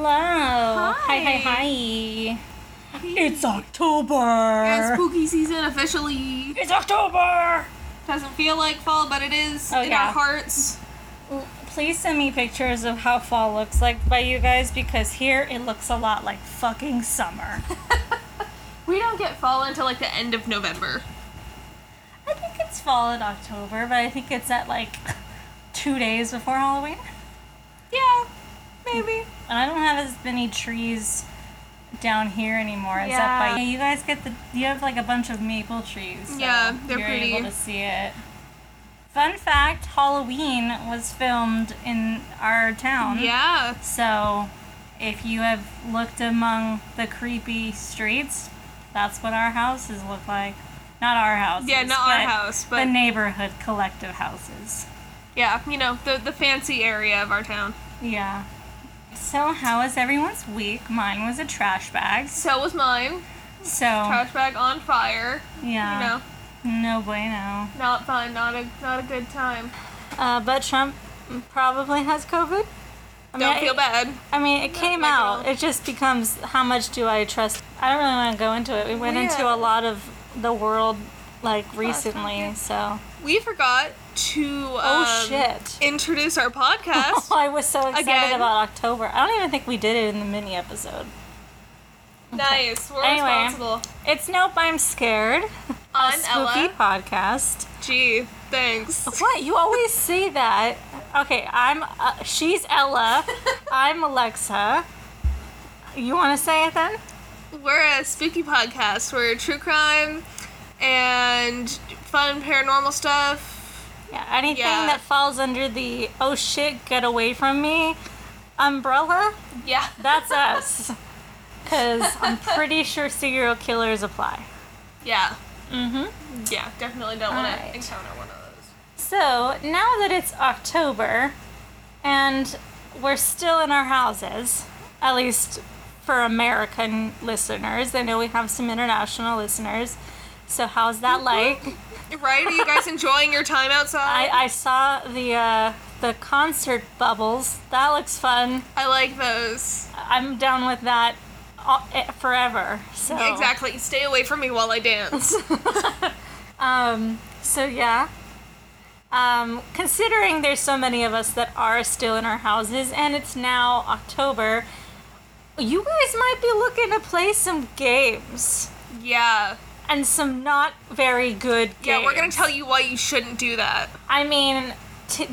Hello. Hi, hi, hi. It's October. Yeah, spooky season officially. It's October. Doesn't feel like fall, but it is Oh, in yeah. our hearts. Please send me pictures of how fall looks like by you guys because here it looks a lot like fucking summer. We don't get fall until like the end of November. I think it's fall in October, but I think it's at like two days before Halloween. Yeah, maybe. And I don't have as many trees down here anymore. Yeah. by you guys get the you have like a bunch of maple trees. so Yeah, they're you're pretty. able to see it. Fun fact: Halloween was filmed in our town. Yeah. So, if you have looked among the creepy streets, that's what our houses look like. Not our houses. Yeah, not our house, but the neighborhood collective houses. yeah, you know, the the fancy area of our town. Yeah. So, how was everyone's week? Mine was a trash bag. So was mine. So, Trash bag on fire. yeah. You know, No bueno. not fun. Not a not a good time. Uh, but Trump probably has COVID. I Don't I- feel bad. I mean, it came out. girl. It just becomes how much do I trust? I don't really want to go into it. We went Well, into a lot of the world like recently, so. We forgot to Oh um, shit! introduce our podcast. I was so excited Again. about October. I don't even think we did it in the mini episode. nice. We're Anyway. responsible. It's Nope, I'm Scared. a I'm spooky Ella. podcast. Gee, thanks. What? You always say that. Okay, I'm. Uh, she's Ella. I'm Alexa. You want to say it then? We're a spooky podcast. We're true crime and fun paranormal stuff. Yeah. Anything Yeah. that falls under the oh shit, get away from me umbrella, Yeah. that's us. Because I'm pretty sure serial killers apply. Yeah. Mm-hmm. Yeah, definitely don't want Alright. to encounter one of those. So now that it's October, and we're still in our houses, at least for American listeners. I know we have some international listeners. So how's that like? Right? Are you guys enjoying your time outside? I, I saw the uh, the concert bubbles. That looks fun. I like those. I'm down with that all, eh, forever. So Exactly. Stay away from me while I dance. Um, so yeah. Um, considering there's so many of us that are still in our houses and it's now October, you guys might be looking to play some games yeah. And some not very good games. Yeah, we're gonna tell you why you shouldn't do that. I mean,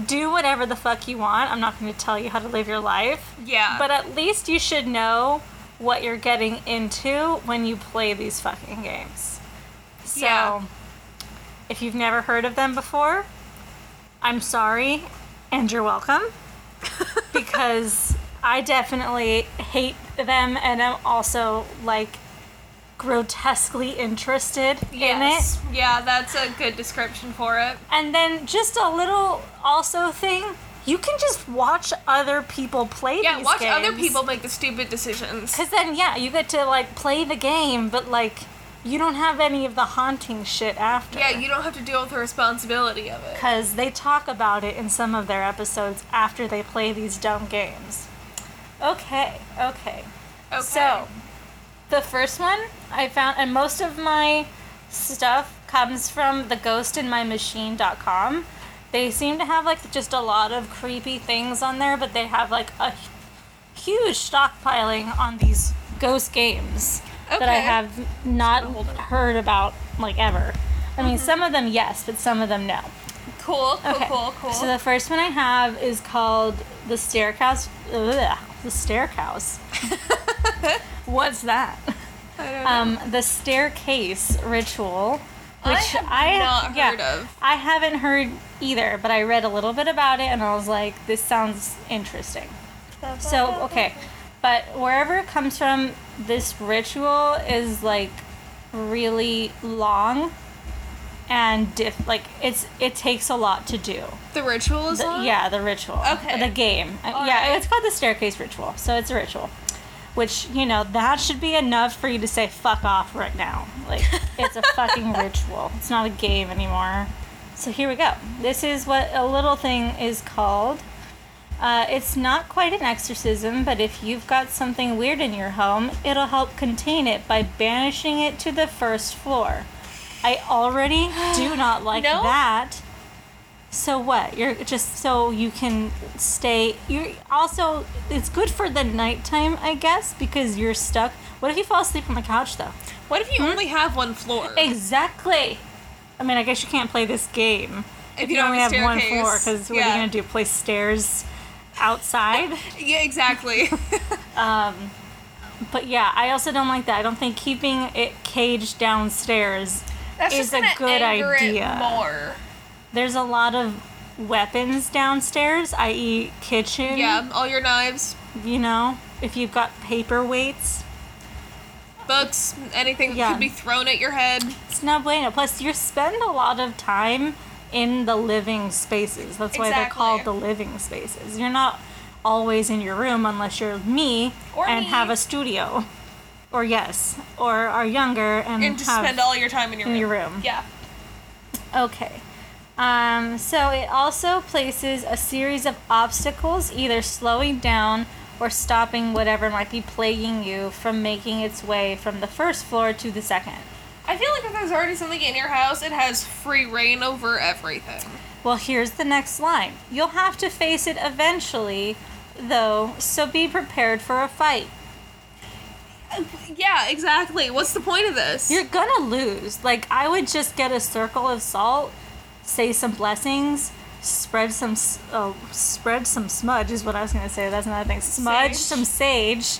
do whatever the fuck you want. I'm not to tell you how to live your life, Yeah. but at least you should know what you're getting into when you play these fucking games. So, Yeah. if you've never heard of them before, I'm sorry and you're welcome because I definitely hate them and I'm also like grotesquely interested in it. yes. Yeah, that's a good description for it. And then just a little also thing, you can just watch other people play Yeah, watch games. other people make the stupid decisions. Cuz then yeah, you get to like play the game, but like you don't have any of the haunting shit after. Yeah, you don't have to deal with the responsibility of it. cuz they talk about it in some of their episodes after they play these dumb games. Okay, okay. Okay. So, the first one I found, and most of my stuff comes from theghostinmymachine.com. They seem to have like just a lot of creepy things on there, but they have like a huge stockpiling on these ghost games that I have not heard about like ever. I mean, some of them yes, but some of them no. cool, cool, Okay. cool, cool. So the first one I have is called the Staircase. Ugh, the Staircase. What's that? I. Um, the Staircase Ritual, I which have I not yeah, heard of. I haven't heard either, but I read a little bit about it and I was like, this sounds interesting. So okay, but wherever it comes from, this ritual is like really long and diff like it's it takes a lot to do. The ritual is The- on? yeah, the ritual. Okay. The game. Uh, yeah, Alright. it's called the staircase ritual. So it's a ritual. Which, you know, that should be enough for you to say fuck off right now. Like, it's a fucking ritual. It's not a game anymore. So here we go. This is what a little thing is called. Uh, it's not quite an exorcism, but if you've got something weird in your home, it'll help contain it by banishing it to the first floor. I already do not like No. that. So what? You're just so you can stay. you're also it's good for the nighttime, I guess, because you're stuck. What if you fall asleep on the couch though? What if you Hmm? only have one floor? Exactly. I mean, I guess you can't play this game If you don't only have have one floor. Because what are you gonna do? Play stairs outside? Yeah, exactly. um, but yeah, I also don't like that. I don't think keeping it caged downstairs That's is just a good idea. more. There's a lot of weapons downstairs, i.e., kitchen. Yeah, all your knives, You know, if you've got paperweights, books, anything that could be thrown at your head. it's no bueno. Plus, you spend a lot of time in the living spaces. That's why they're called the living spaces. You're not always in your room unless you're me Or and me. have a studio. Or yes, or are younger and, And just have spend all your time in your in room. your room. Yeah. Okay. Um, so it also places a series of obstacles, either slowing down or stopping whatever might be plaguing you from making its way from the first floor to the second. I feel like if there's already something in your house, it has free reign over everything. Well, here's the next line. You'll have to face it eventually, though, so be prepared for a fight. Yeah, exactly. What's the point of this? You're gonna lose. Like, I would just get a circle of salt, say some blessings, spread some, oh, spread some smudge is what I was gonna say. That's another thing. Smudge Sage. some sage.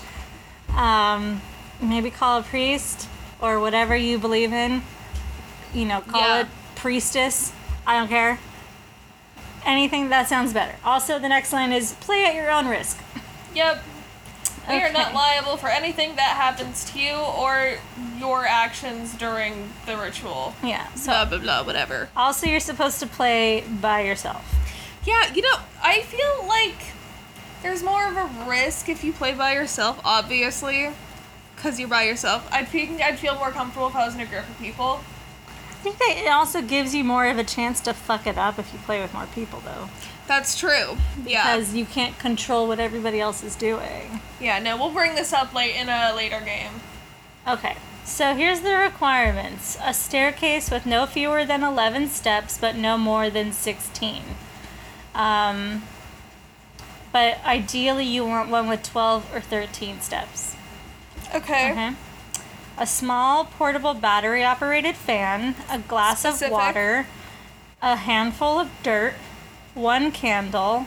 Um, maybe call a priest or whatever you believe in. You know, call Yeah. it priestess. I don't care. Anything that sounds better. Also, the next line is play at your own risk. Yep. We are not liable for anything that happens to you or your actions during the ritual. Yeah. So Blah blah blah, whatever. also, you're supposed to play by yourself. Yeah, you know, I feel like there's more of a risk if you play by yourself, obviously, because you're by yourself. I'd feel, I'd feel more comfortable if I was in a group of people. I think that it also gives you more of a chance to fuck it up if you play with more people, though. That's true. Yeah. Because you can't control what everybody else is doing. Yeah, no, we'll bring this up late in a later game. Okay, so here's the requirements a staircase with no fewer than 11 steps, but no more than 16. Um, but ideally, you want one with 12 or 13 steps. Okay. Okay. A small portable battery operated fan, a glass Specific. of water, a handful of dirt, one candle,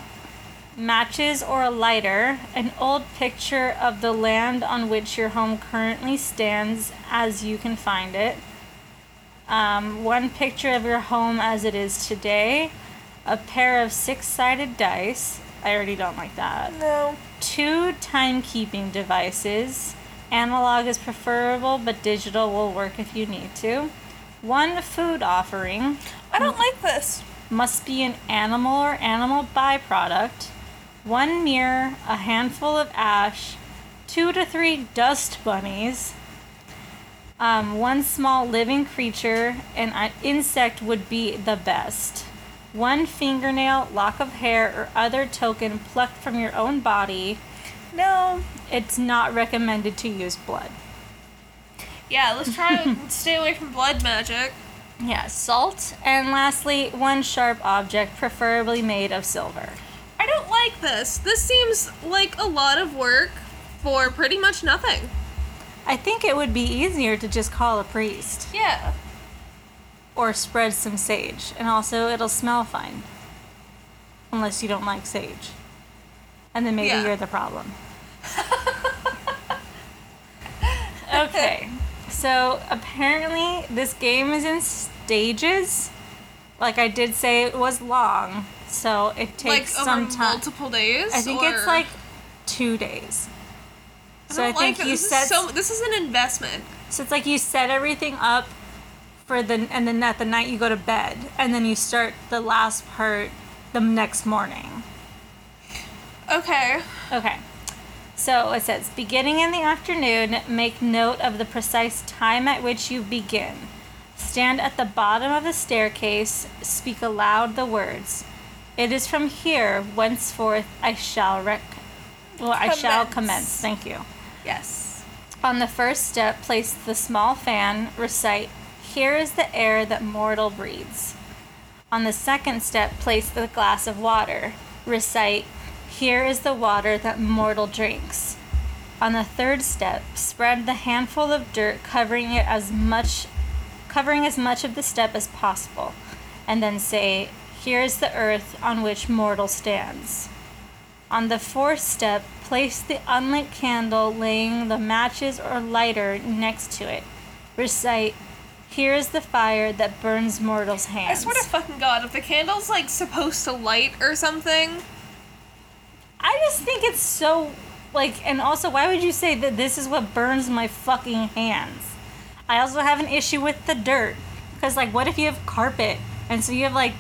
matches or a lighter, an old picture of the land on which your home currently stands as you can find it, um, one picture of your home as it is today, a pair of six sided dice. I already don't like that No. two timekeeping devices. Analog is preferable, but digital will work if you need to. One food offering I don't like this. must be an animal or animal byproduct. One mirror, a handful of ash, two to three dust bunnies, um, one small living creature, and an insect would be the best. One fingernail, lock of hair, or other token plucked from your own body. No. It's not recommended to use blood. Yeah, let's try let's stay away from blood magic. Yeah, salt. And lastly, one sharp object, preferably made of silver. I don't like this. This seems like a lot of work for pretty much nothing. I think it would be easier to just call a priest Yeah. or spread some sage, and also it'll smell fine. Unless you don't like sage. And then maybe Yeah. you're the problem. okay. So apparently this game is in stages. Like I did say it was long, so it takes like some time. multiple days. I think or- it's like 2 days. I So I, don't think like you this. set is so this is an investment. So it's like you set everything up for the and then at the night you go to bed and then you start the last part the next morning. Okay. Okay. So it says beginning in the afternoon, make note of the precise time at which you begin. Stand at the bottom of the staircase, speak aloud the words It is from here whenceforth I shall rec. Well, I shall Commence. commence. Thank you. Yes. On the first step, place the small fan. Recite, Here is the air that mortal breathes. On the second step, place the glass of water. Recite, Here is the water that mortal drinks. On the third step, spread the handful of dirt covering it as much covering as much of the step as possible, and then say, Here is the earth on which mortal stands. On the fourth step, place the unlit candle laying the matches or lighter next to it. Recite, Here is the fire that burns mortals' hands. I swear to fucking god, if the candle's like supposed to light or something, I just think it's so like, and also, why would you say that this is what burns my fucking hands? I also have an issue with the dirt because, like, what if you have carpet and so you have like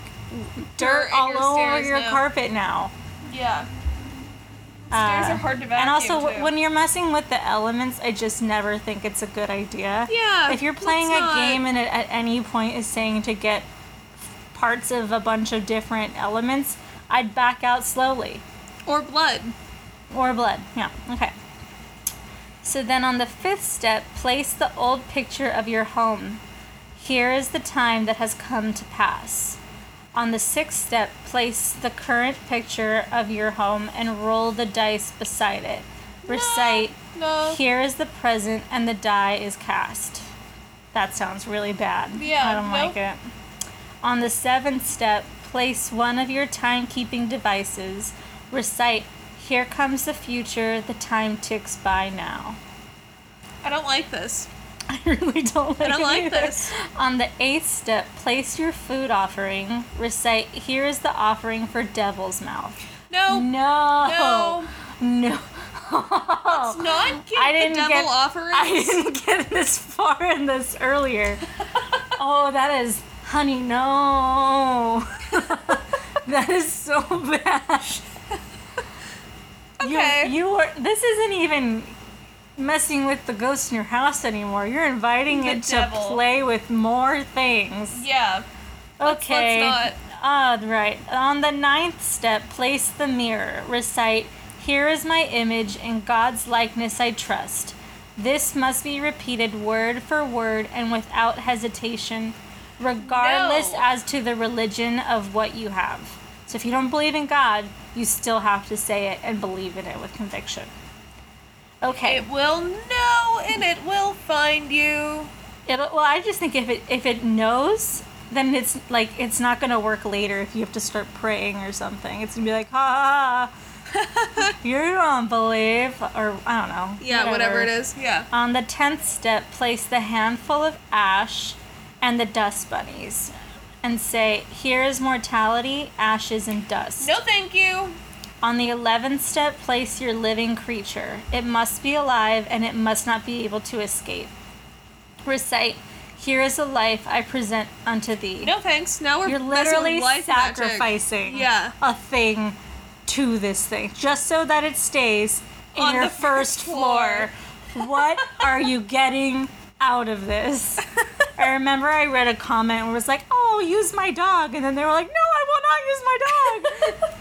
dirt, Dirt all your over your now. carpet now? yeah. Stairs Uh, are hard to And also, too. when you're messing with the elements, I just never think it's a good idea. Yeah, If you're playing a not. game and it at any point is saying to get parts of a bunch of different elements, I'd back out slowly. Or blood. Or blood. Yeah. Okay. So then on the fifth step, place the old picture of your home. Here is the time that has come to pass. On the sixth step, place the current picture of your home and roll the dice beside it. Recite, No. Here is the present and the die is cast. That sounds really bad. Yeah, I don't nope. like it. On the seventh step, place one of your timekeeping devices. Recite, Here comes the future, the time ticks by now. I don't like this. I really don't like this. I don't like either. this. On the eighth step, place your food offering. Recite, Here is the offering for Devil's Mouth. No. No. No. No. Let's not get I the didn't devil get- offerings. I didn't get this far in this earlier. oh, that is, honey, no. that is so bad. Okay. You, you are. This isn't even messing with the ghost in your house anymore. You're inviting The it devil. to play with more things. Yeah. Okay. let's Ah, right. On the ninth step, place the mirror. Recite, Here is my image, in God's likeness I trust. This must be repeated word for word and without hesitation, regardless No. as to the religion of what you have. So if you don't believe in God, you still have to say it and believe in it with conviction. Okay. It will know and it will find you. It'll, well, I just think if it if it knows, then it's like it's not gonna work later if you have to start praying or something. It's gonna be like, ha. you don't believe, or I don't know. Yeah, whatever it is. Yeah. On the tenth step, place the handful of ash and the dust bunnies, and say, "Here is mortality, ashes, and dust." No, thank you. On the 11th step, place your living creature. It must be alive and it must not be able to escape. Recite, Here is a life I present unto thee. No thanks. Now we're You're literally magic. sacrificing Yeah. a thing to this thing just so that it stays in On your the first first floor. what are you getting out of this? I remember I read a comment where it was like, "Oh, use my dog," and then they were like, "No, I will not use my dog."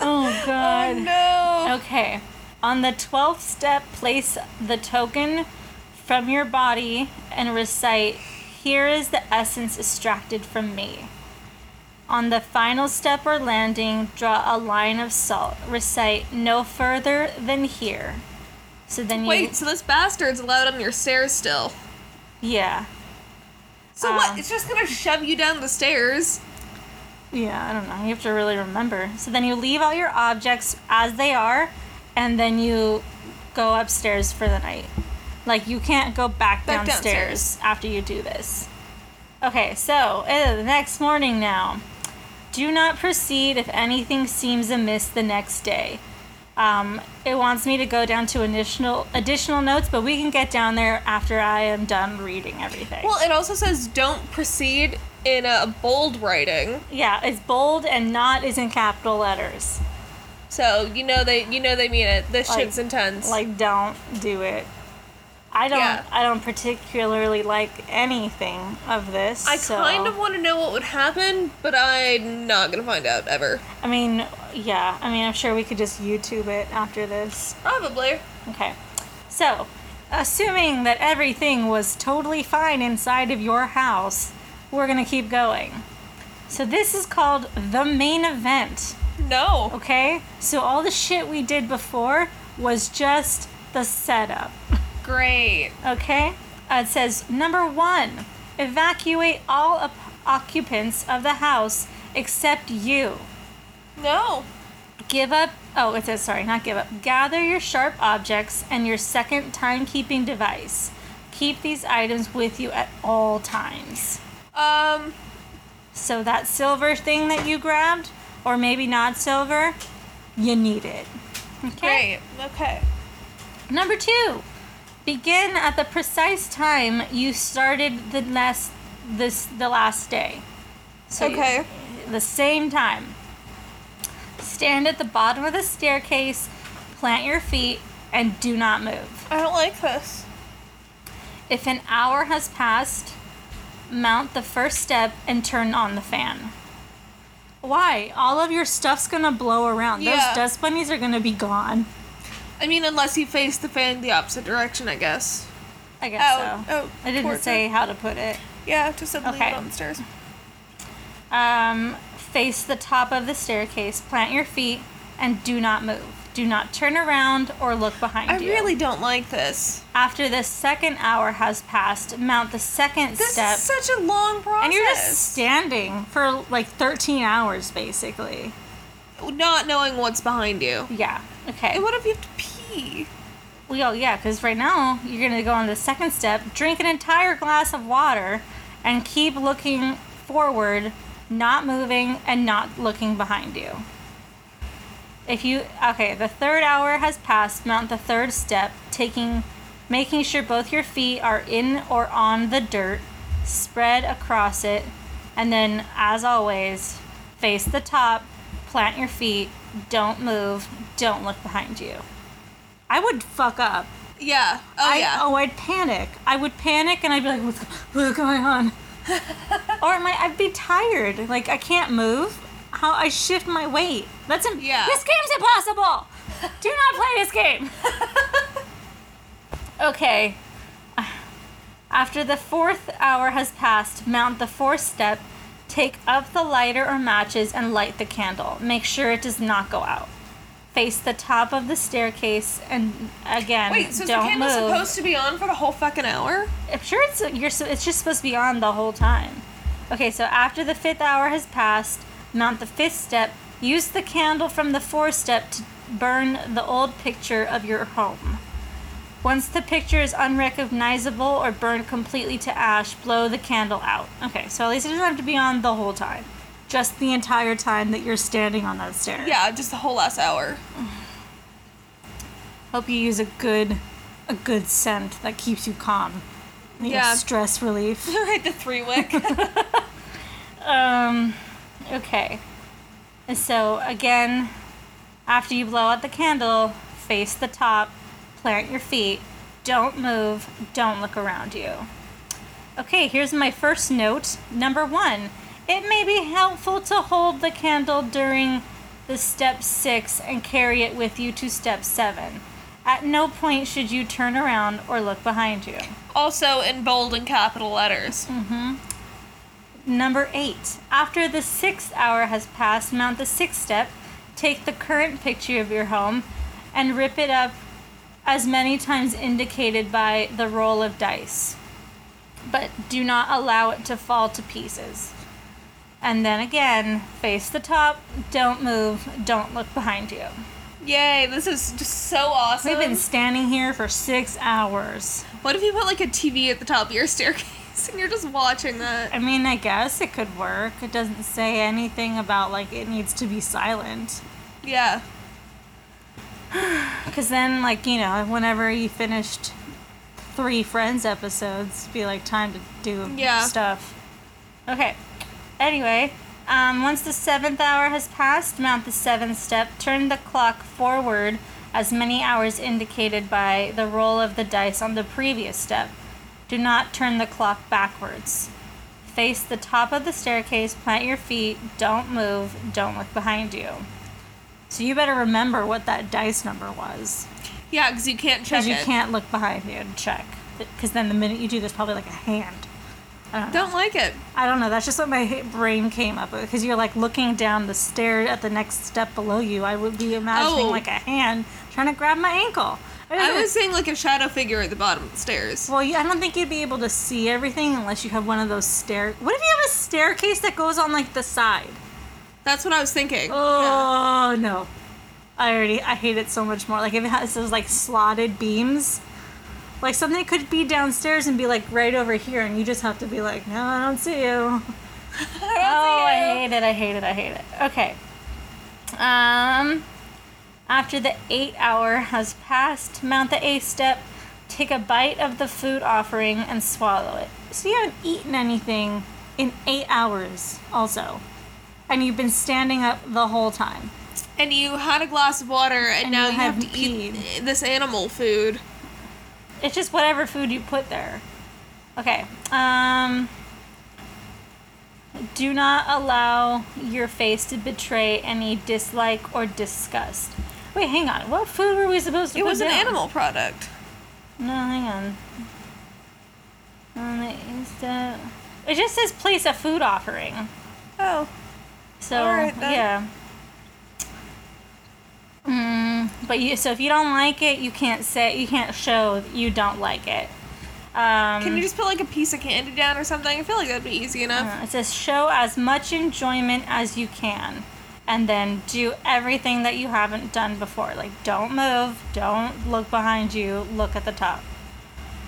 oh God. Oh no. Okay. On the 12th step, place the token from your body and recite, Here is the essence extracted from me. On the final step or landing, draw a line of salt. Recite, No further than here. So then you. Wait, so this bastard's allowed on your stairs still. Yeah. So Um, what? It's just gonna shove you down the stairs. Yeah, I don't know. You have to really remember. So then you leave all your objects as they are, and then you go upstairs for the night. Like you can't go back, Back downstairs, downstairs. after you do this. Okay, so uh, the next morning now. Do not proceed if anything seems amiss the next day. Um, it wants me to go down to additional additional notes, but we can get down there after I am done reading everything. Well, it also says don't proceed in a bold writing. yeah, it's bold and not is in capital letters. So you know they you know they mean it. This Like- shit's intense. Like, don't do it. I don't. Yeah. I don't particularly like anything of this. I so- kind of want to know what would happen, but I'm not gonna find out ever. I mean, yeah. I mean, I'm sure we could just YouTube it after this. Probably. Okay. So, assuming that everything was totally fine inside of your house, we're gonna keep going. So this is called the main event. No. Okay. So all the shit we did before was just the setup. Great. Okay? Uh, it says number one, evacuate all op- occupants of the house except you. No. Give up, oh, it says, sorry, not give up. Gather your sharp objects and your second timekeeping device. Keep these items with you at all times. Um. So that silver thing that you grabbed, or maybe not silver, you need it. Okay? Great. Okay. Number two, begin at the precise time you started the last this the last day. So you- Okay. the same time. Stand at the bottom of the staircase, plant your feet, and do not move. I don't like this. If an hour has passed, mount the first step and turn on the fan. Why? All of your stuff's gonna blow around. Yeah. Those dust bunnies are gonna be gone. I mean, unless you face the fan the opposite direction, I guess. I guess Oh, so. oh, I didn't say how to put it. Yeah, just said Okay. on the stairs. Um, face the top of the staircase, plant your feet, and do not move. Do not turn around or look behind I you. I really don't like this. After the second hour has passed, mount the second This step. is such a long process. and you're just standing for like 13 hours, basically. not knowing what's behind you. Yeah. Okay. And what if you have to pee? Well, yeah, because right now you're going to go on the second step, drink an entire glass of water, and keep looking forward, not moving, and not looking behind you. If you okay, the third hour has passed. Mount the third step, taking, making sure both your feet are in or on the dirt, spread across it, and then, as always, face the top, plant your feet, don't move, don't look behind you. I would fuck up. Yeah. Oh I, yeah. Oh, I'd panic. I would panic and I'd be like, what's, what's going on? or my, I'd be tired. Like, I can't move. How I shift my weight. That's im- Yeah. This game's impossible. Do not play this game. okay. After the fourth hour has passed, mount the fourth step, take up the lighter or matches, and light the candle. Make sure it does not go out. Face the top of the staircase, and again, Wait, so is the don't candle move. supposed to be on for the whole fucking hour? I'm sure it's you're so- it's just supposed to be on the whole time. Okay, so after the fifth hour has passed, mount the fifth step. Use the candle from the fourth step to burn the old picture of your home. Once the picture is unrecognizable or burned completely to ash, blow the candle out. Okay, so at least it doesn't have to be on the whole time. Just the entire time that you're standing on that stair. Yeah, just the whole last hour. Hope you use a good a good scent that keeps you calm. Yeah. stress relief. right, the three wick. Um, okay. So again, after you blow out the candle, face the top, plant your feet, don't move, don't look around you. Okay, here's my first note. Number one, it may be helpful to hold the candle during the step six and carry it with you to step seven. At no point should you turn around or look behind you. also in bold and capital letters. Mm-hmm. Number eight. After the sixth hour has passed, mount the sixth step, take the current picture of your home, and rip it up as many times indicated by the roll of dice. But do not allow it to fall to pieces. And then again, face the top, don't move, don't look behind you. Yay, this is just so awesome. We've been standing here for six hours. What if you put like a TV at the top of your staircase and you're just watching that? I mean, I guess it could work. It doesn't say anything about like it needs to be silent. Yeah. Because then, like, you know, whenever you finished three Friends episodes, be like time to do Yeah. stuff. Okay. Anyway, um, once the seventh hour has passed, mount the seventh step, turn the clock forward as many hours indicated by the roll of the dice on the previous step. Do not turn the clock backwards. Face the top of the staircase, plant your feet, don't move, don't look behind you. So you better remember what that dice number was. Yeah, because you can't check Because you it. can't look behind you to check. Because then the minute you do, there's probably like a hand. I don't. Don't like it. I don't know. That's just what my brain came up with. Because you're like looking down the stair at the next step below you. I would be imagining Oh. like a hand trying to grab my ankle. I was saying like a shadow figure at the bottom of the stairs. Well, I don't think you'd be able to see everything unless you have one of those stair. What if you have a staircase that goes on like the side? That's what I was thinking. Oh no, I already I hate it so much more. Like if it has those like slotted beams, like something could be downstairs and be like right over here, and you just have to be like, no, I don't see you. I don't Oh, I see you. hate it. I hate it. I hate it. Okay. Um, after the eight hour has passed, mount the A step, take a bite of the food offering, and swallow it. So you haven't eaten anything in eight hours, also. And you've been standing up the whole time. And you had a glass of water, and, And now you you have to haven't eat this animal food. It's just whatever food you put there. Okay. Um do not allow your face to betray any dislike or disgust. Wait, hang on. What food were we supposed to put? It was an down? animal product. No, hang on. The Insta. It just says place a food offering. Oh. So yeah. Mm, but you so if you don't like it, you can't say you can't show you don't like it. Um, Can you just put like a piece of candy down or something? I feel like that'd be easy enough. uh, it says show as much enjoyment as you can, and then do everything that you haven't done before. Like don't move, don't look behind you, look at the top.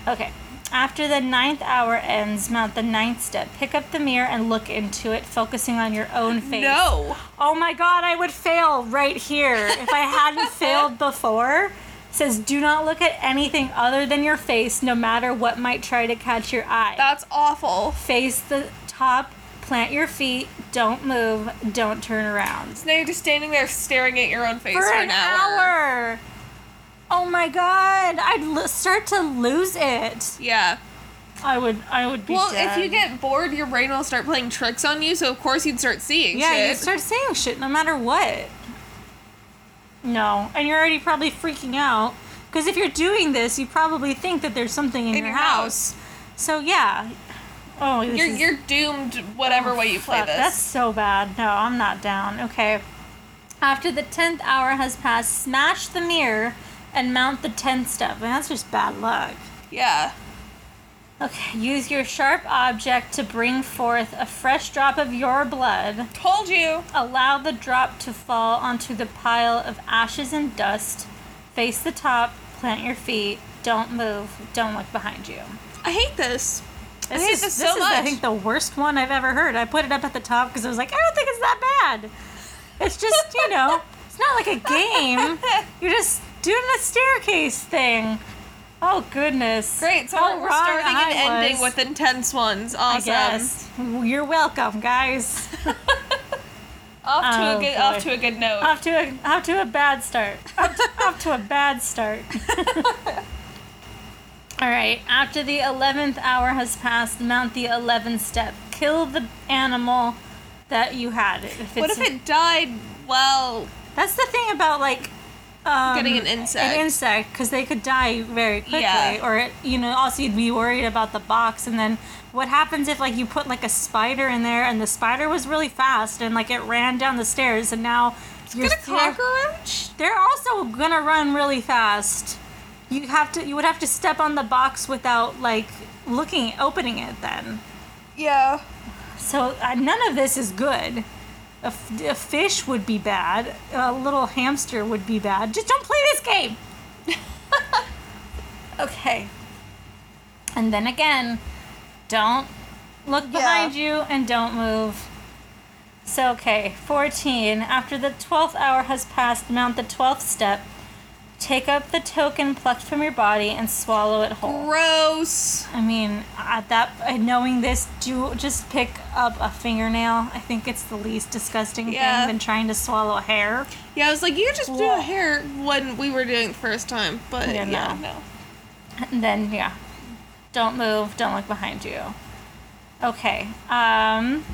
Okay. After the ninth hour ends, mount the ninth step. Pick up the mirror and look into it, focusing on your own face. No. Oh my god, I would fail right here. If I hadn't failed before, it says do not look at anything other than your face, no matter what might try to catch your eye. That's awful. Face the top, plant your feet, don't move, don't turn around. So now you're just standing there staring at your own face For for, an hour. Oh my god, I'd l- start to lose it. Yeah. I would, I would be Well, dead. if you get bored, your brain will start playing tricks on you. So of course you'd start seeing Yeah, shit. you start saying shit no matter what. No, and you're already probably freaking out because if you're doing this, you probably think that there's something in, in your, your house. house. So yeah. Oh, You're is- you're doomed whatever oh, way you play fuck, this. That's so bad. No, I'm not down. Okay. After the tenth hour has passed, smash the mirror and mount the tenth step. And that's just bad luck. Yeah. Okay, use your sharp object to bring forth a fresh drop of your blood. Told you. Allow the drop to fall onto the pile of ashes and dust. Face the top, plant your feet, don't move, don't look behind you. I hate this. I This hate is, this this so is. I think, the worst one I've ever heard. I put it up at the top because I was like, I don't think it's that bad. It's just, you know, it's not like a game. You're just doing the staircase thing. Oh, goodness. Great. So How we're, starting and I ending with intense ones. I Awesome. guess. You're welcome, guys. Off to Oh, a good boy. off to a good note. off to a off to a bad start. Off to, off to a bad start. All right. After the eleventh hour has passed, mount the eleventh step. Kill the animal that you had. If what if it died Well, That's the thing about like um, Getting an insect. An insect, because they could die very quickly, Yeah. or you know, also you'd be worried about the box. And then what happens if like you put like a spider in there, and the spider was really fast, and like it ran down the stairs, and now you're get a cockroach? they're also gonna run really fast. You have to you would have to step on the box without like looking opening it then. Yeah. So uh, none of this is good. A, f- a fish would be bad. A little hamster would be bad. Just don't play this game. okay. And then again, don't look behind you and don't move. So, okay, 14. After the 12th hour has passed, mount the 12th step. Take up the token plucked from your body and swallow it whole. Gross. I mean, at that uh, knowing this, do just pick up a fingernail. I think it's the least disgusting Yeah. thing than trying to swallow a hair. Yeah, I was like, you just do a hair when we were doing it the first time, but Yeah, yeah, no. no. And then yeah, don't move. Don't look behind you. Okay. Um.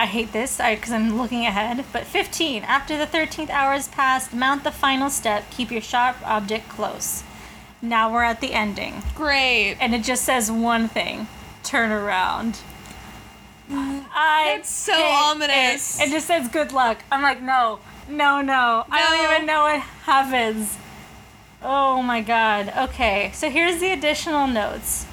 I hate this because I'm looking ahead. But 15. After the 13th hour has passed, mount the final step. Keep your sharp object close. Now we're at the ending. Great. and it just says one thing turn around I That's so ominous. It. it just says good luck. I'm like, no, no, no. I don't even know what happens. Oh my god. Okay, so here's the additional notes.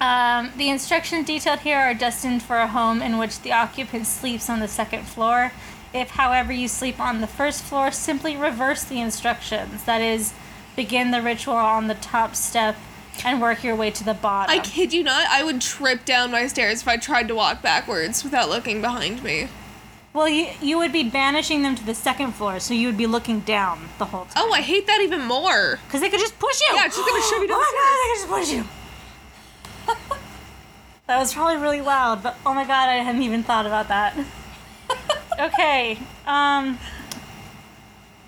Um, the instructions detailed here are destined for a home in which the occupant sleeps on the second floor. If, however, you sleep on the first floor, simply reverse the instructions. That is, begin the ritual on the top step and work your way to the bottom. I kid you not, I would trip down my stairs if I tried to walk backwards without looking behind me. Well, you you would be banishing them to the second floor, so you would be looking down the whole time. Oh, I hate that even more. Because they could just push you. Yeah, it's just gonna shove you down Oh the my god, they could just push you. That was probably really loud, but oh my god, I hadn't even thought about that. okay. Um.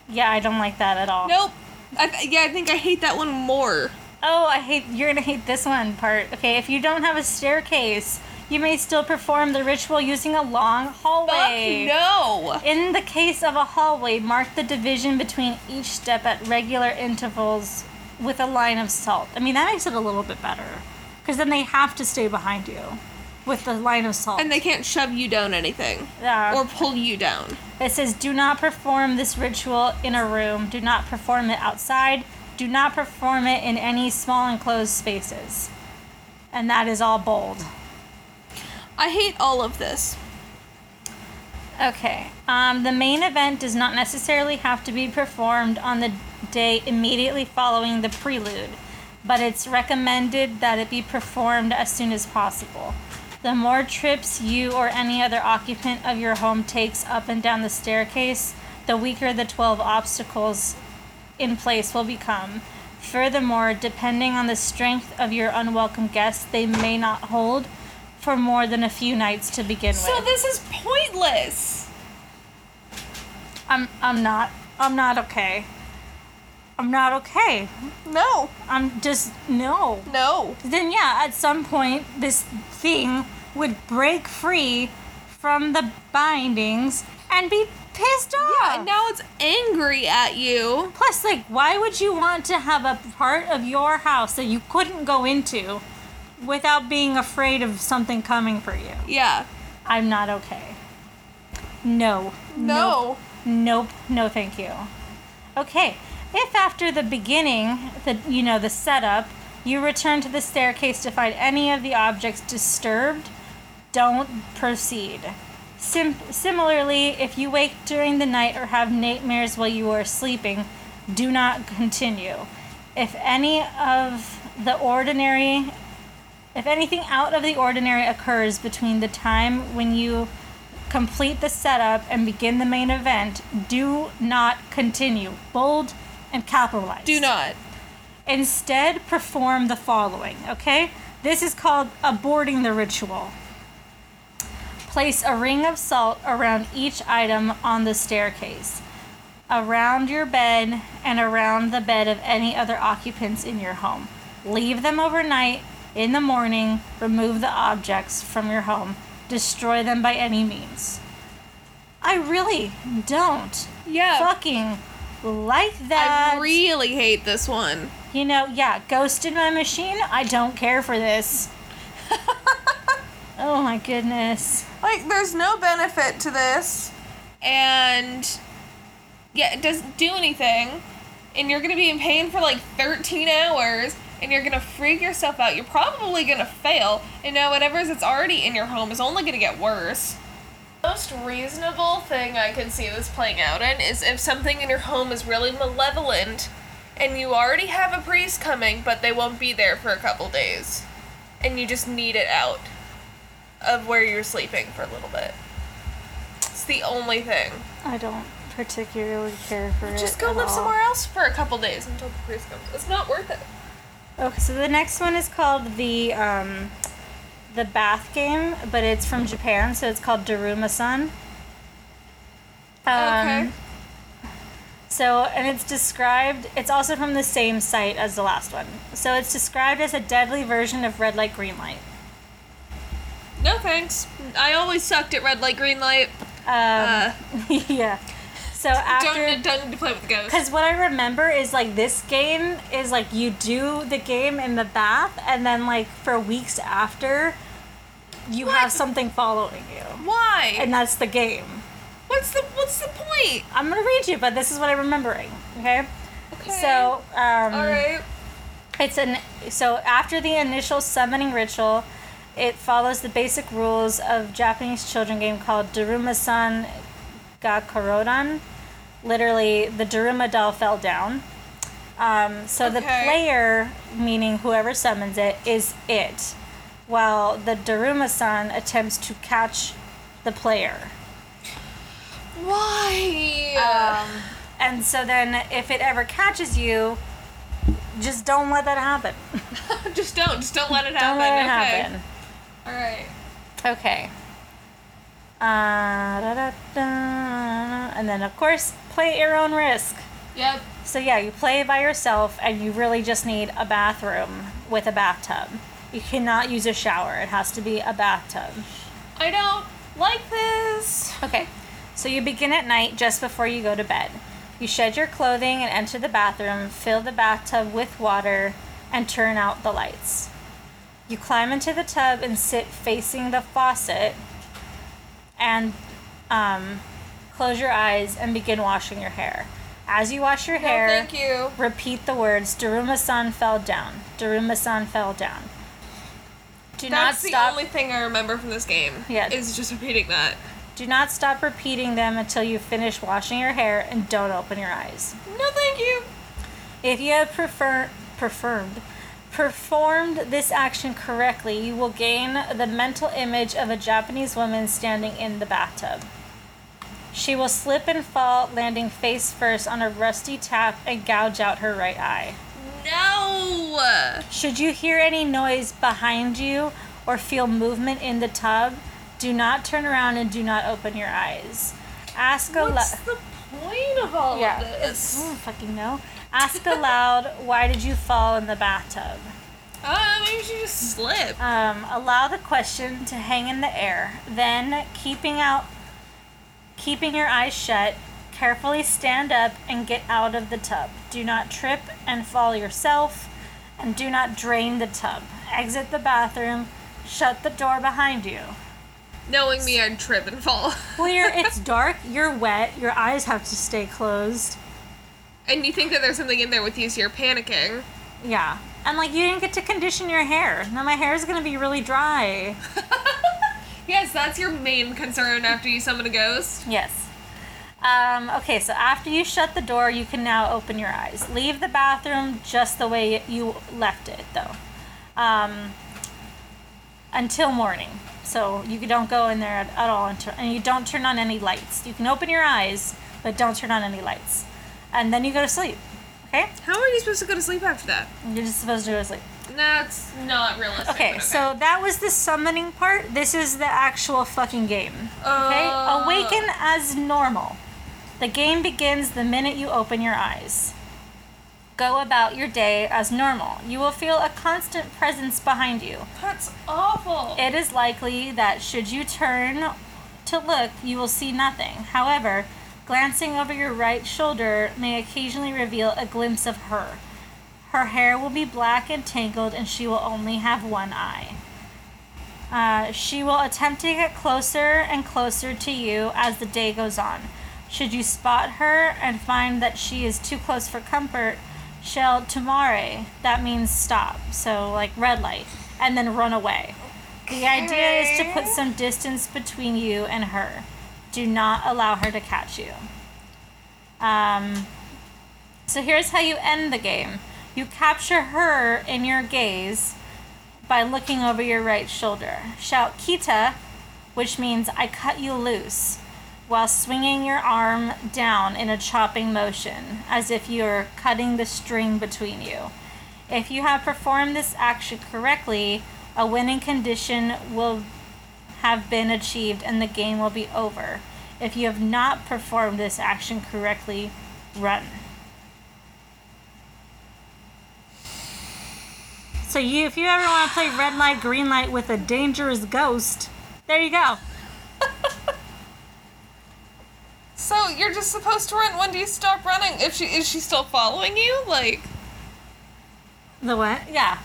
Yeah, I don't like that at all. Nope. I th- yeah, I think I hate that one more. Oh, I hate. You're gonna hate this one part. Okay, if you don't have a staircase, you may still perform the ritual using a long hallway. Fuck no. In the case of a hallway, mark the division between each step at regular intervals with a line of salt. I mean, that makes it a little bit better. Because then they have to stay behind you with the line of salt. And they can't shove you down anything Yeah. or pull you down. it says, do not perform this ritual in a room. Do not perform it outside. Do not perform it in any small enclosed spaces. And that is all bold. I hate all of this. Okay. Um, the main event does not necessarily have to be performed on the day immediately following the prelude, but it's recommended that it be performed as soon as possible. The more trips you or any other occupant of your home takes up and down the staircase, the weaker the 12 obstacles in place will become. Furthermore, depending on the strength of your unwelcome guests, they may not hold for more than a few nights to begin So with. So this is pointless. I'm I'm not I'm not okay. I'm not okay. No. I'm just no. No. Then yeah, at some point this thing would break free from the bindings and be pissed off. Yeah, and now it's angry at you. Plus, like, why would you want to have a part of your house that you couldn't go into without being afraid of something coming for you? Yeah. I'm not okay. No. No. Nope, no thank you. Okay, if after the beginning, the you know, the setup, you return to the staircase to find any of the objects disturbed, don't proceed. Sim- similarly, if you wake during the night or have nightmares while you are sleeping, do not continue. If any of the ordinary if anything out of the ordinary occurs between the time when you complete the setup and begin the main event, do not continue. Bold and capitalized. Do not. Instead, perform the following, okay? This is called aborting the ritual. Place a ring of salt around each item on the staircase, around your bed, and around the bed of any other occupants in your home. Leave them overnight. In the morning, remove the objects from your home. Destroy them by any means. I really don't Yeah. fucking like that. I really hate this one. You know, yeah, ghost in my machine. I don't care for this. oh my goodness. Like, there's no benefit to this. And, yeah, it doesn't do anything. And you're gonna be in pain for like 13 hours. And you're gonna freak yourself out. You're probably gonna fail. And now, whatever's that's already in your home is only gonna get worse. The most reasonable thing I can see this playing out in is if something in your home is really malevolent and you already have a priest coming, but they won't be there for a couple days. And you just need it out of where you're sleeping for a little bit. It's the only thing. I don't particularly care for it. Just go live all. somewhere else for a couple days until the priest comes. It's not worth it. Okay, so the next one is called the um, the bath game, but it's from Japan, so it's called Daruma-san. Um, okay. So, and it's described, it's also from the same site as the last one. So, it's described as a deadly version of red light, green light. No thanks. I always sucked at red light, green light. Um, Uh, yeah. So, after. don't, don't need to play with the ghost. Because what I remember is like this game is like you do the game in the bath, and then like for weeks after, you What? have something following you. Why? And that's the game. what's the What's the point? I'm gonna read you, but this is what I'm remembering. Okay. Okay. So, um, All right. It's an so after the initial summoning ritual, it follows the basic rules of Japanese children game called Daruma-san ga Korodan. Literally, the Daruma doll fell down. Um, so the player, meaning whoever summons it, is it, while the Daruma-san attempts to catch the player. Why? Um, and so then, if it ever catches you, just don't let that happen. just don't. Just don't let it happen. Don't let it okay. happen. All right. Okay. Uh, da. And then, of course, play at your own risk. Yep. So, yeah, you play by yourself, and you really just need a bathroom with a bathtub. You cannot use a shower, it has to be a bathtub. I don't like this. Okay, so you begin at night just before you go to bed. You shed your clothing and enter the bathroom, fill the bathtub with water, and turn out the lights. You climb into the tub and sit facing the faucet and um, close your eyes and begin washing your hair. As you wash your No, hair, thank you. repeat the words Daruma-san fell down. Daruma-san fell down. Do That's not the stop. only thing I remember from this game. Yeah. Is just repeating that. Do not stop repeating them until you finish washing your hair and don't open your eyes. No, thank you. If you have prefer- performed performed this action correctly, you will gain the mental image of a Japanese woman standing in the bathtub. She will slip and fall, landing face first on a rusty tap and gouge out her right eye. No. Should you hear any noise behind you or feel movement in the tub, do not turn around and do not open your eyes. Ask aloud. What's the point of all Yeah, of this? I don't fucking know. Ask aloud, why did you fall in the bathtub? Uh, maybe she just slipped. Um, allow the question to hang in the air. Then, keeping out, keeping your eyes shut, carefully stand up and get out of the tub. Do not trip and fall yourself, and do not drain the tub. Exit the bathroom. Shut the door behind you. Knowing me, I'd trip and fall. Well, you're, it's dark. You're wet. Your eyes have to stay closed. And you think that there's something in there with you, so you're panicking. Yeah. And like you didn't get to condition your hair. Now my hair is gonna be really dry. Yes, that's your main concern after you summon a ghost. Yes. Um, okay, so after you shut the door, you can now open your eyes. Leave the bathroom just the way you left it, though, um, until morning. So you don't go in there at, at all, until, and you don't turn on any lights. You can open your eyes, but don't turn on any lights. And then you go to sleep. Okay? How are you supposed to go to sleep after that? You're just supposed to go to sleep. That's not realistic. Okay, but so that was the summoning part. This is the actual fucking game. Okay? Uh. Awaken as normal. The game begins the minute you open your eyes. Go about your day as normal. You will feel a constant presence behind you. That's awful. It is likely that should you turn to look, you will see nothing. However, glancing over your right shoulder may occasionally reveal a glimpse of her. Her hair will be black and tangled, and she will only have one eye. Uh, she will attempt to get closer and closer to you as the day goes on. Should you spot her and find that she is too close for comfort, shall tomare, that means stop, so like red light, and then run away. The idea is to put some distance between you and her. Do not allow her to catch you. Um, so here's how you end the game you capture her in your gaze by looking over your right shoulder. Shout Kitta, which means I cut you loose. while swinging your arm down in a chopping motion, as if you're cutting the string between you. If you have performed this action correctly, a winning condition will have been achieved and the game will be over. If you have not performed this action correctly, run. So you if you ever want to play red light green light with a dangerous ghost, there you go. So you're just supposed to run. When do you stop running? If she is she still following you? Like The what? Yeah.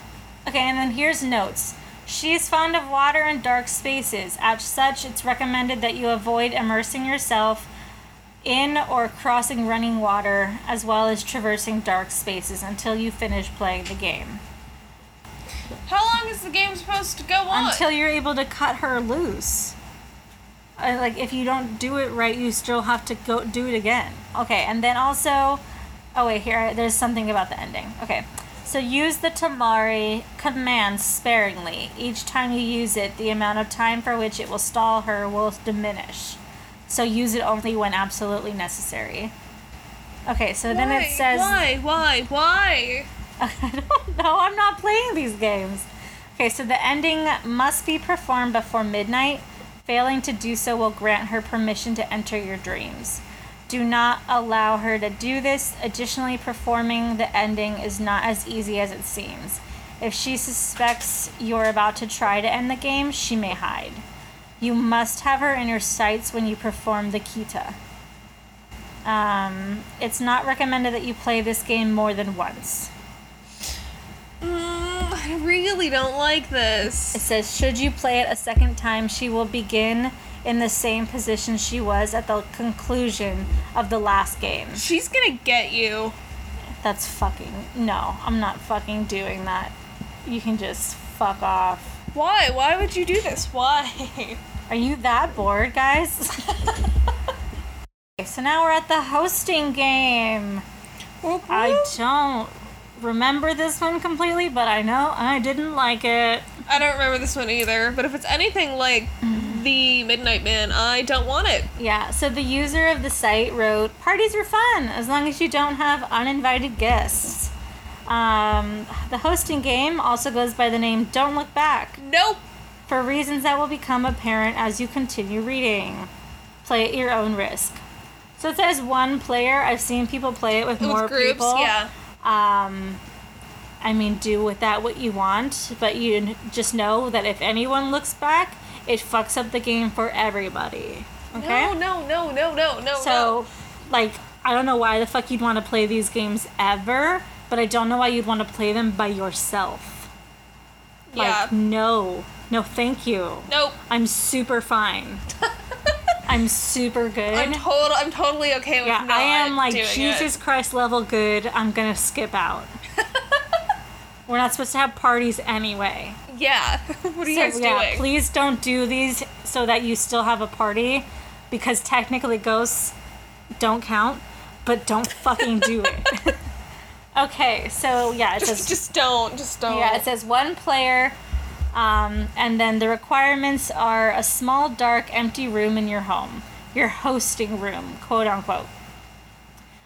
Okay, and then here's notes. She is fond of water and dark spaces. As such, it's recommended that you avoid immersing yourself in or crossing running water, as well as traversing dark spaces until you finish playing the game. how long is the game supposed to go on? Until you're able to cut her loose. Uh, like if you don't do it right, you still have to go do it again. Okay, and then also, oh wait, here there's something about the ending. Okay, so use the Tomare command sparingly. Each time you use it, the amount of time for which it will stall her will diminish. So use it only when absolutely necessary. Okay, so then it says. why, why, why? I don't know. I'm not playing these games. Okay, so the ending must be performed before midnight. Failing to do so will grant her permission to enter your dreams. Do not allow her to do this. Additionally, performing the ending is not as easy as it seems. If she suspects you're about to try to end the game, she may hide. You must have her in your sights when you perform the Kitta. Um, it's not recommended that you play this game more than once. Mm, I really don't like this. It says, should you play it a second time, she will begin in the same position she was at the conclusion of the last game. She's gonna get you. That's fucking. No, I'm not fucking doing that. You can just fuck off. Why? Why would you do this? Why? Are you that bored, guys? okay, so now we're at the hosting game. I don't remember this one completely, but I know I didn't like it. I don't remember this one either, but if it's anything like mm-hmm. The Midnight Man, I don't want it. Yeah, so the user of the site wrote, Parties are fun as long as you don't have uninvited guests. Um, the hosting game also goes by the name Don't Look Back Nope. for reasons that will become apparent as you continue reading. Play at your own risk. So it says one player. I've seen people play it with, more groups, people. yeah. Um, I mean, do with that what you want, but you just know that if anyone looks back, it fucks up the game for everybody. Okay? No, no, no, no, no, no. So, like, I don't know why the fuck you'd want to play these games ever, but I don't know why you'd want to play them by yourself. Like, Yeah. no. No, thank you. Nope. I'm super fine. I'm super good. I'm total. I'm totally okay with yeah, I am like Jesus It. Christ level good. I'm gonna skip out. We're not supposed to have parties anyway. Yeah. what are you So, guys yeah, doing? please don't do these so that you still have a party because technically ghosts don't count, but don't fucking do it. okay, so yeah, it says Just, just don't. Just don't. yeah, it says one player um, and then the requirements are a small dark empty room in your home, your hosting room, quote unquote.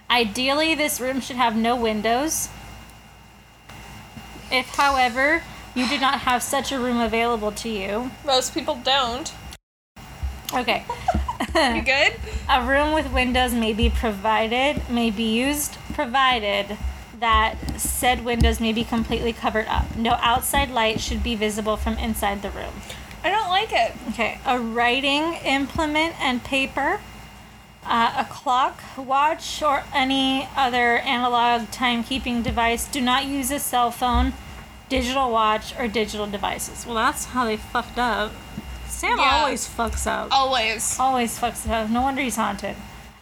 Ideally, this room should have no windows. If, however, you do not have such a room available to you, Most people don't. okay, You good? a room with windows may be provided, may be used, provided that said windows may be completely covered up. No outside light should be visible from inside the room. I don't like it. Okay, a writing implement and paper, uh, a clock, watch, or any other analog timekeeping device. Do not use a cell phone, digital watch, or digital devices. Well, that's how they fucked up. Sam Yeah. always fucks up. Always. Always fucks up. No wonder he's haunted.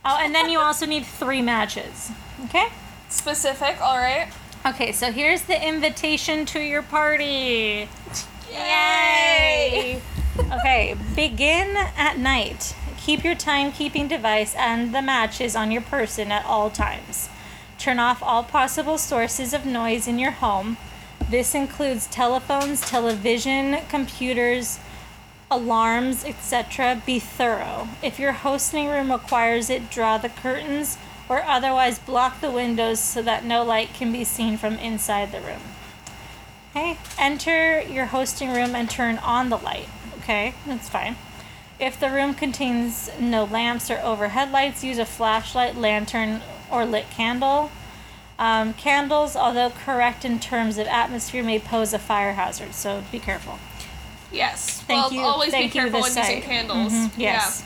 Oh, and then you also need three matches. Okay? Specific. All right. Okay, so here's the invitation to your party. Yay! okay, begin at night. Keep your timekeeping device and the matches on your person at all times. Turn off all possible sources of noise in your home. This includes telephones, television, computers, alarms, etc., be thorough. If your hosting room requires it, draw the curtains or otherwise block the windows so that no light can be seen from inside the room. Okay, enter your hosting room and turn on the light. Okay, that's fine. If the room contains no lamps or overhead lights, use a flashlight, lantern, or lit candle. Um, candles, although correct in terms of atmosphere, may pose a fire hazard, so be careful. Yes. Thank well, you. always thank be careful when using site. candles. Mhm, yes.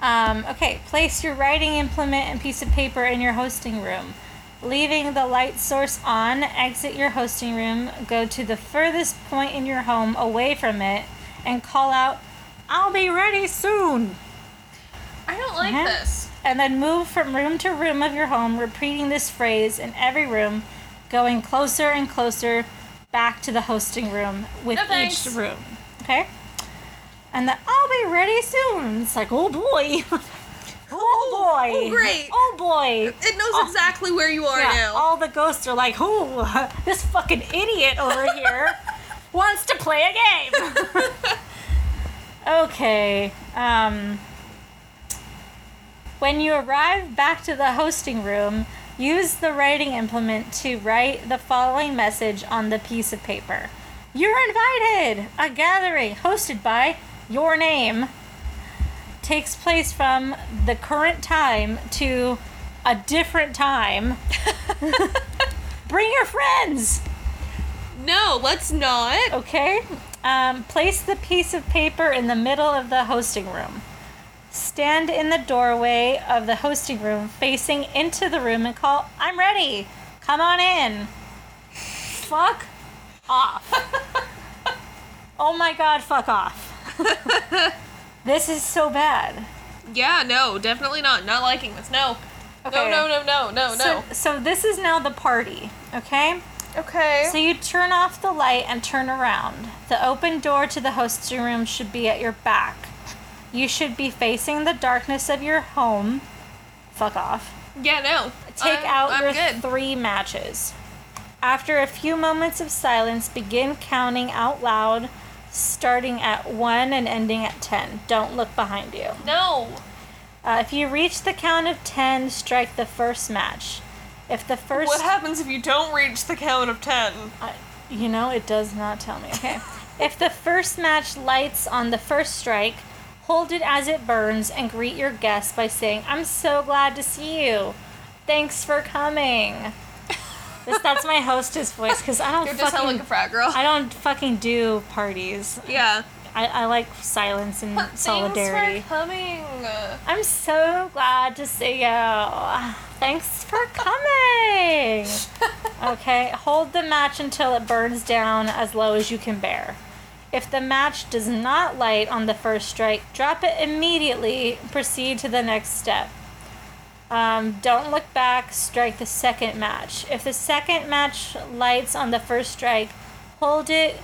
Um, okay, place your writing implement and piece of paper in your hosting room. Leaving the light source on, exit your hosting room, go to the furthest point in your home away from it, and call out, I'll be ready soon! I don't like Uh-huh. this. And then move from room to room of your home, repeating this phrase in every room, going closer and closer back to the hosting room with No each room. Okay? And then I'll be ready soon. It's like, oh boy. oh boy. oh, great. Oh boy. It knows Oh. exactly where you are Yeah, now. all the ghosts are like, oh, this fucking idiot over here wants to play a game. okay. Um, when you arrive back to the hosting room, use the writing implement to write the following message on the piece of paper. You're invited! A gathering hosted by your name takes place from the current time to a different time. Bring your friends! no, let's not. Okay. Um, place the piece of paper in the middle of the hosting room. Stand in the doorway of the hosting room, facing into the room, and call, I'm ready. Come on in. Fuck off. oh my god, fuck off. this is so bad. Yeah, no, definitely not. Not liking this. No. No, Okay. no, no, no, no, no. So, so this is now the party, okay? okay. So you turn off the light and turn around. The open door to the hosting room should be at your back. You should be facing the darkness of your home. Fuck off. yeah, no. Take I'm- out I'm your good. three matches. After a few moments of silence, begin counting out loud, starting at 1 and ending at 10. Don't look behind you. no. Uh, if you reach the count of 10, strike the first match. If the first What happens if you don't reach the count of ten? I, you know, it does not tell me. Okay. if the first match lights on the first strike, hold it as it burns and greet your guests by saying, I'm so glad to see you. Thanks for coming. This, that's my hostess voice because I don't You just sound fucking like a frat girl. I don't fucking do parties. yeah. I, I like silence and solidarity. Thanks for coming. I'm so glad to see you. Thanks for coming. okay, hold the match until it burns down as low as you can bear. If the match does not light on the first strike, drop it immediately. Proceed to the next step. Um, don't look back, strike the second match. If the second match lights on the first strike, hold it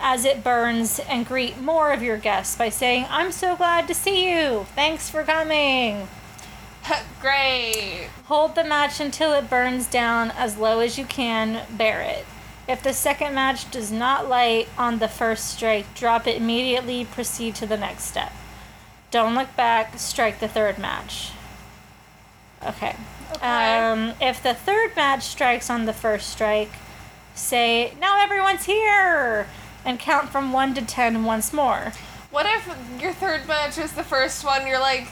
as it burns and greet more of your guests by saying, I'm so glad to see you. Thanks for coming. Great. Hold the match until it burns down as low as you can bear it. If the second match does not light on the first strike, drop it immediately, proceed to the next step. Don't look back, strike the third match. Okay. Okay. Um, if the third match strikes on the first strike, say, Now everyone's here! And count from 1 to 10 once more. What if your third match is the first one? You're like,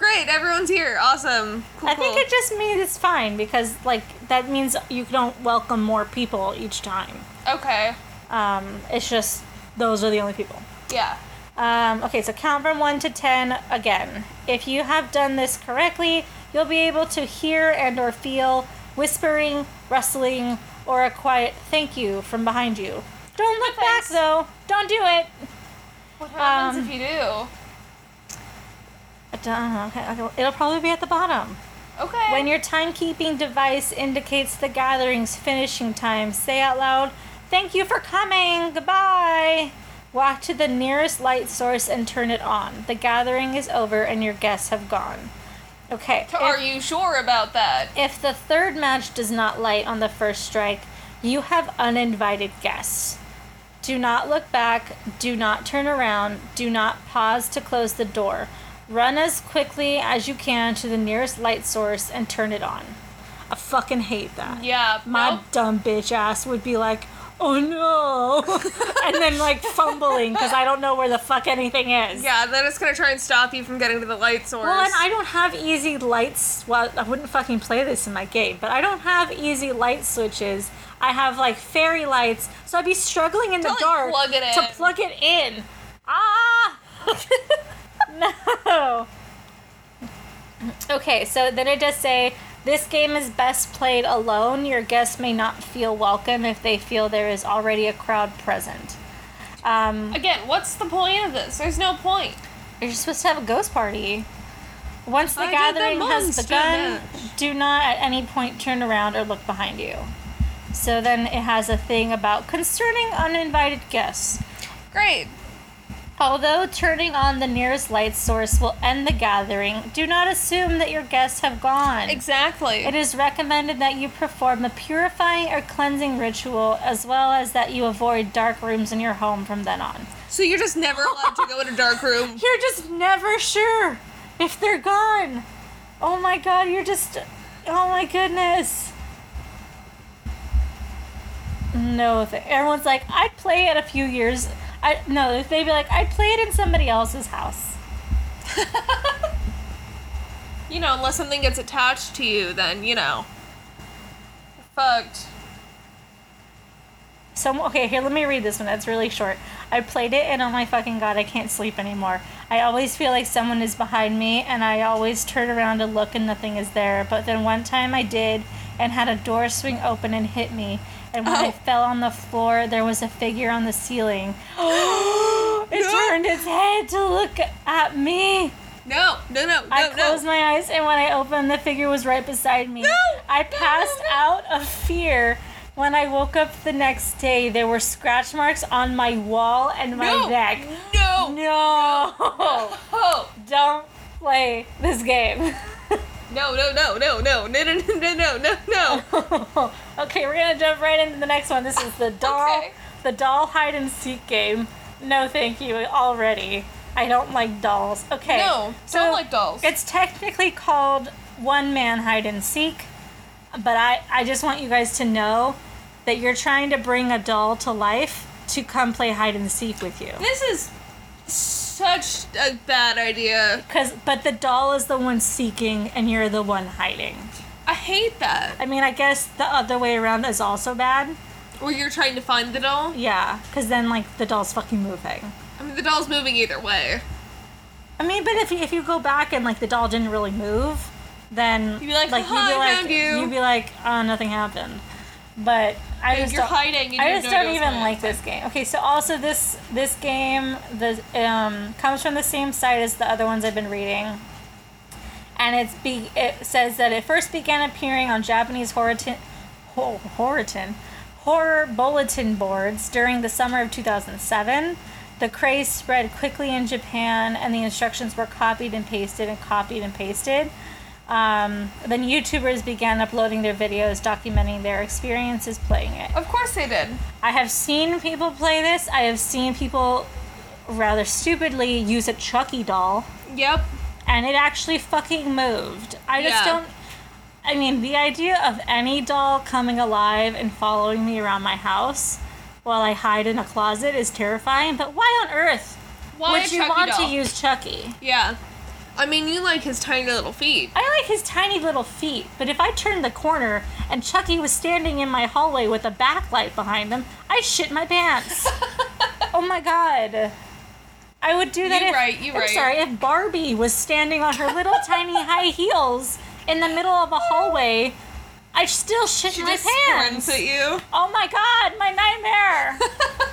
great, everyone's here, awesome. Cool, I think cool. it just means it's fine because, like, that means you don't welcome more people each time. Okay. Um, it's just those are the only people. Yeah. Um, okay, so count from 1 to 10 again. If you have done this correctly, you'll be able to hear and or feel whispering, rustling, or a quiet thank you from behind you. Don't look back though. Don't do it. What happens Um, if you do? I don't know. Okay, okay, It'll probably be at the bottom. Okay. When your timekeeping device indicates the gathering's finishing time, say out loud, Thank you for coming! Goodbye! Walk to the nearest light source and turn it on. The gathering is over and your guests have gone. Okay. Are if, you sure about that? if the third match does not light on the first strike, you have uninvited guests. Do not look back. Do not turn around. Do not pause to close the door. Run as quickly as you can to the nearest light source and turn it on. I fucking hate that. Yeah. My nope. dumb bitch ass would be like, oh no. and then like fumbling because I don't know where the fuck anything is. Yeah, then it's gonna try and stop you from getting to the light source. Well, and I don't have easy lights. Well, I wouldn't fucking play this in my game, but I don't have easy light switches. I have like fairy lights, so I'd be struggling in the like, dark plug it to plug it in. Ah! no. Okay, so then it does say this game is best played alone. Your guests may not feel welcome if they feel there is already a crowd present. Um, Again, what's the point of this? There's no point. you're supposed to have a ghost party. Once the I did the gathering has begun, do not at any point turn around or look behind you. So then it has a thing about concerning uninvited guests. Great. Although turning on the nearest light source will end the gathering, do not assume that your guests have gone. Exactly. It is recommended that you perform a purifying or cleansing ritual as well as that you avoid dark rooms in your home from then on. So you're just never allowed to go in a dark room. You're just never sure if they're gone. Oh my god, you're just. Oh my goodness. No, everyone's like, I'd play it a few years. I no, they'd be like, I played in somebody else's house. You know, unless something gets attached to you, then you know. Fucked. So okay, here let me read this one. That's really short. I played it and oh my fucking god, I can't sleep anymore. I always feel like someone is behind me and I always turn around to look and nothing is there. But then one time I did and had a door swing open and hit me. And when I Oh. fell on the floor, there was a figure on the ceiling. it No. turned its head to look at me. No, no, no, no, I no. closed my eyes, and when I opened, the figure was right beside me. No! I No, passed no. out of fear. When I woke up the next day, there were scratch marks on my wall and my no. neck. No. No! no. Don't play this game. No, no, no, no, no, no, no, no, no, no, no. okay, we're gonna jump right into the next one. This is the doll, Okay. the doll hide and seek game. No, thank you. Already, I don't like dolls. Okay. No, don't like dolls. It's technically called one man hide and seek, but I I just want you guys to know that you're trying to bring a doll to life to come play hide and seek with you. This is such a bad idea. Cause, but the doll is the one seeking and you're the one hiding. I hate that. I mean, I guess the other way around is also bad. Where you're trying to find the doll. Yeah, because then like the doll's fucking moving. I mean, the doll's moving either way. I mean, but if you, if you go back and like the doll didn't really move, then You'd be like, you'd "Haha, be like, found you." would be like, oh, nothing happened. But I just you're don't, hiding, I just don't even like this game. Okay, so also this this game the um comes from the same site as the other ones I've been reading. And it's be it says that it first began appearing on Japanese horror ho- horror bulletin boards during the summer of 2007. The craze spread quickly in Japan, and the instructions were copied and pasted and copied and pasted. Um, then YouTubers began uploading their videos documenting their experiences playing it. Of course they did. I have seen people play this. I have seen people rather stupidly use a Chucky doll, Yep. and it actually fucking moved. I just Yeah. don't. I mean, the idea of any doll coming alive and following me around my house while I hide in a closet is terrifying, but why on earth Why would you want doll? to use Chucky? Yeah. I mean, you like his tiny little feet. I like his tiny little feet, but if I turned the corner and Chucky was standing in my hallway with a backlight behind him, I shit my pants. oh my god. I would do that You if right, You're I'm right. sorry, if Barbie was standing on her little tiny high heels in the middle of a hallway, I'd still shit She my just pants. at you. Oh my god, my nightmare.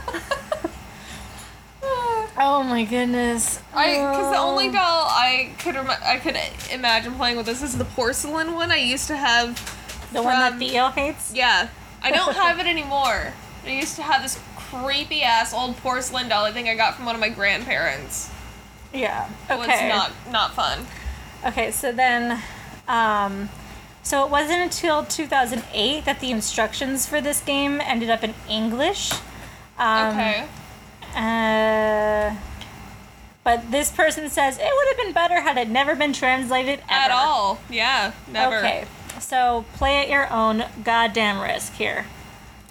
oh my goodness. I because the only Oh. doll I could rem- I could imagine playing with this is the porcelain one I used to have. the one that from- Theo hates? Yeah, I don't have it anymore. I used to have this creepy ass old porcelain doll. I think I got from one of my grandparents. Yeah. It Okay. was not not fun. Okay, so then, um, so it wasn't until 2008 that the instructions for this game ended up in English. Um, okay. Uh, but this person says it would have been better had it never been translated At all. Yeah. Never. Okay, so play at your own goddamn risk here.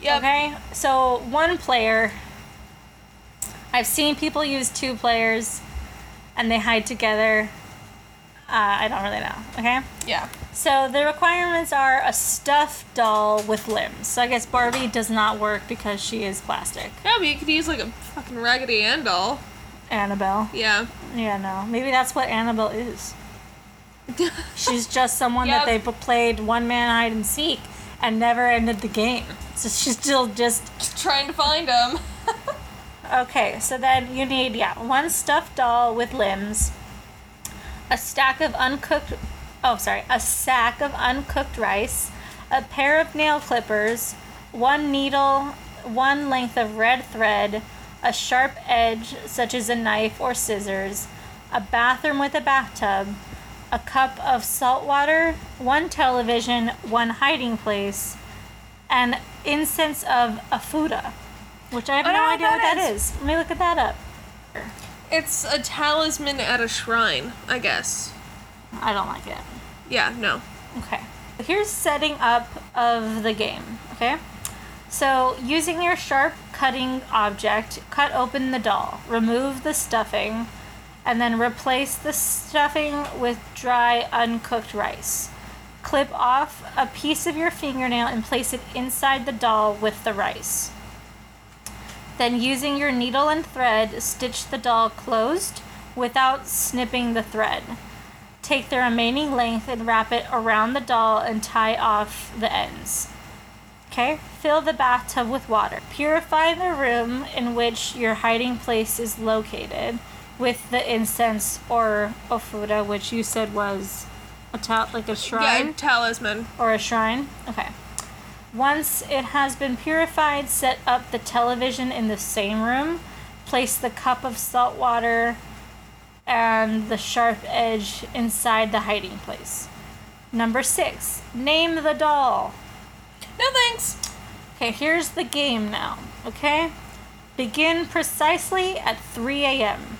Yep. Okay, so one player. I've seen people use two players, and they hide together. Uh, I don't really know. Okay. Yeah. So the requirements are a stuffed doll with limbs. So I guess Barbie does not work because she is plastic. Yeah, but you could use like a fucking Raggedy Ann doll. Annabelle. Yeah. Yeah, no. Maybe that's what Annabelle is. She's just someone Yep. that they played one man hide and seek and never ended the game. So she's still just Just trying to find them. okay. So then you need yeah one stuffed doll with limbs, a stack of uncooked oh sorry a sack of uncooked rice, a pair of nail clippers, one needle, one length of red thread, a sharp edge such as a knife or scissors, a bathroom with a bathtub, a cup of salt water, one television, one hiding place, and incense of ofuda, which I have oh, I no don't idea what that is. Let me look at that up. It's a talisman at a shrine, I guess. I don't like it. Yeah, no. Okay. Here's setting up of the game. Okay. So, using your sharp cutting object, cut open the doll, remove the stuffing, and then replace the stuffing with dry, uncooked rice. Clip off a piece of your fingernail and place it inside the doll with the rice. Then, using your needle and thread, stitch the doll closed without snipping the thread. Take the remaining length and wrap it around the doll and tie off the ends. Okay, fill the bathtub with water. Purify the room in which your hiding place is located with the incense or ofuda, which you said was a ta- like a shrine Yeah, talisman. or a shrine. Okay. Once it has been purified, set up the television in the same room. Place the cup of salt water and the sharp edge inside the hiding place. Number six, name the doll. No thanks. Okay, here's the game now. Okay? Begin precisely at 3 a.m.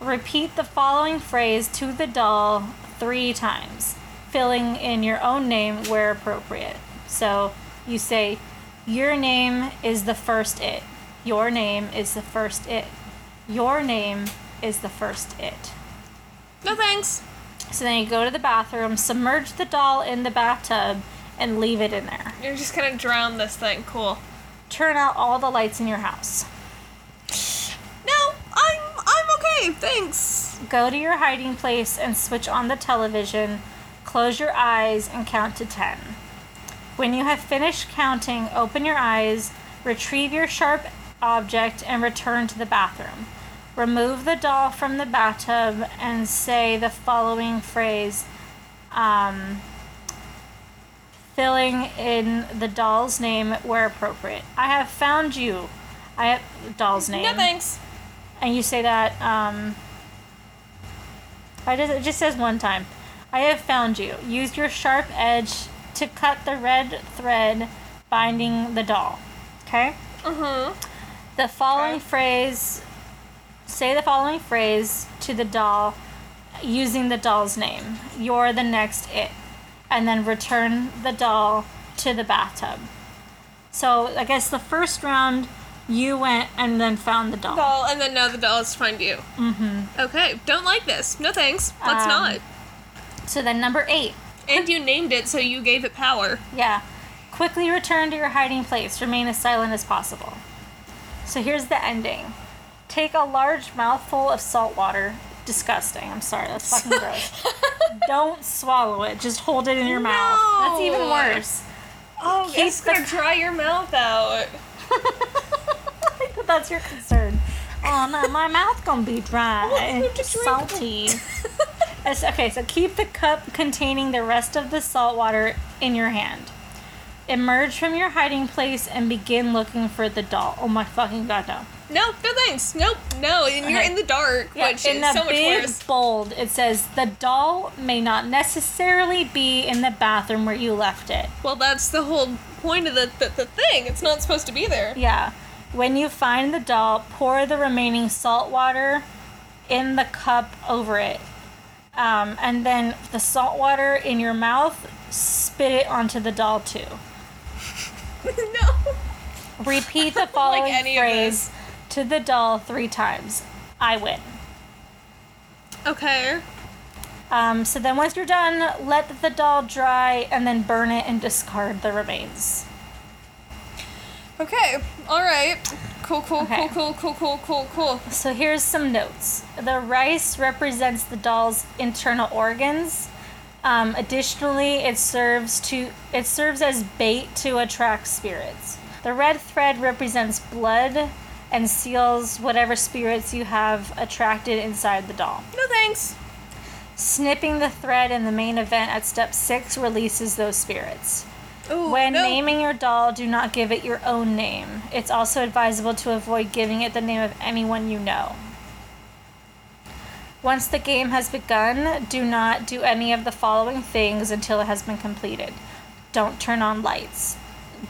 Repeat the following phrase to the doll three times, filling in your own name where appropriate. So you say, Your name is the first it. Your name is the first it. Your name is the first it. No thanks. So then you go to the bathroom, submerge the doll in the bathtub, and leave it in there. You're just gonna drown this thing. Cool. Turn out all the lights in your house. No, I'm I'm okay. Thanks. Go to your hiding place and switch on the television. Close your eyes and count to 10. When you have finished counting, open your eyes, retrieve your sharp object, and return to the bathroom. Remove the doll from the bathtub and say the following phrase, um, filling in the doll's name where appropriate. I have found you. I have doll's name No thanks. and you say that um I just, it just says one time. I have found you. Use your sharp edge to cut the red thread binding the doll. Okay? Mm-hmm. The following Okay. phrase say the following phrase to the doll using the doll's name. You're the next it. And then return the doll to the bathtub. So I guess the first round you went and then found the doll. Doll, and then now the doll has to find you. Mm-hmm. Okay. Don't like this. No thanks. Let's Um, not. So then number eight. And you named it, so you gave it power. Yeah. Quickly return to your hiding place. Remain as silent as possible. So here's the ending. Take a large mouthful of salt water. Disgusting. I'm sorry. That's fucking gross. Don't swallow it. Just hold it in your mouth. That's even worse. Oh, Keep it's gonna dry your mouth out. That's your concern. Oh no, my mouth gonna be dry, salty. Okay, so keep the cup containing the rest of the salt water in your hand. Emerge from your hiding place and begin looking for the doll. Oh my fucking god, no! No, no thanks. Nope, no. And you're Okay. in the dark, Yeah, which in is the so much worse. bold, it says the doll may not necessarily be in the bathroom where you left it. Well, that's the whole point of the, the, the thing. It's not supposed to be there. Yeah. When you find the doll, pour the remaining salt water in the cup over it. Um, and then the salt water in your mouth, spit it onto the doll too. no. Repeat the like following any phrase to the doll three times. I win. Okay. Um, so then once you're done, let the doll dry and then burn it and discard the remains. Okay. All right. Cool. Cool. Okay. Cool. Cool. Cool. Cool. Cool. Cool. So here's some notes. The rice represents the doll's internal organs. Um, additionally, it serves to it serves as bait to attract spirits. The red thread represents blood and seals whatever spirits you have attracted inside the doll. No thanks. Snipping the thread in the main event at step six releases those spirits. Ooh, When no. naming your doll, do not give it your own name. It's also advisable to avoid giving it the name of anyone you know. Once the game has begun, do not do any of the following things until it has been completed. Don't turn on lights.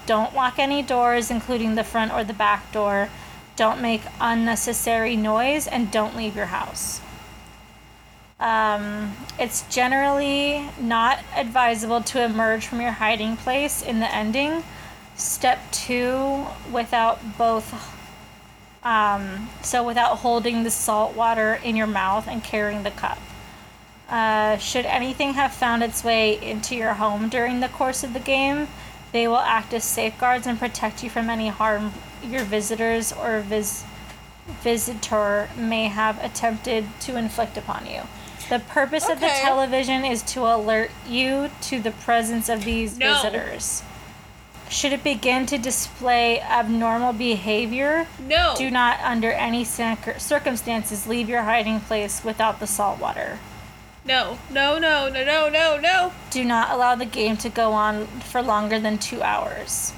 Don't lock any doors, including the front or the back door. Don't make unnecessary noise, and don't leave your house. Um, it's generally not advisable to emerge from your hiding place in the ending. Step two, without both, um, so without holding the salt water in your mouth and carrying the cup. Uh, should anything have found its way into your home during the course of the game, they will act as safeguards and protect you from any harm your visitors or vis- visitor may have attempted to inflict upon you. The purpose of the television is to alert you to the presence of these No. visitors. Should it begin to display abnormal behavior, No. do not, under any circumstances, leave your hiding place without the salt water. No. No. No. No. No. No. No. Do not allow the game to go on for longer than two hours.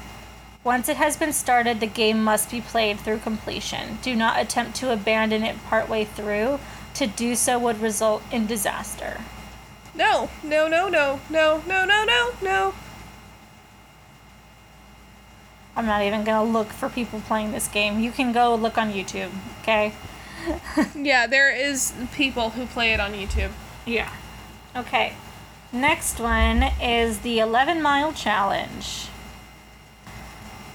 Once it has been started, the game must be played through completion. Do not attempt to abandon it partway through. To do so would result in disaster. No. No. No. No. No. No. No. No. No. I'm not even gonna look for people playing this game. You can go look on YouTube, okay? Yeah, there is people who play it on YouTube. Yeah. Okay. Next one is the 11 mile challenge.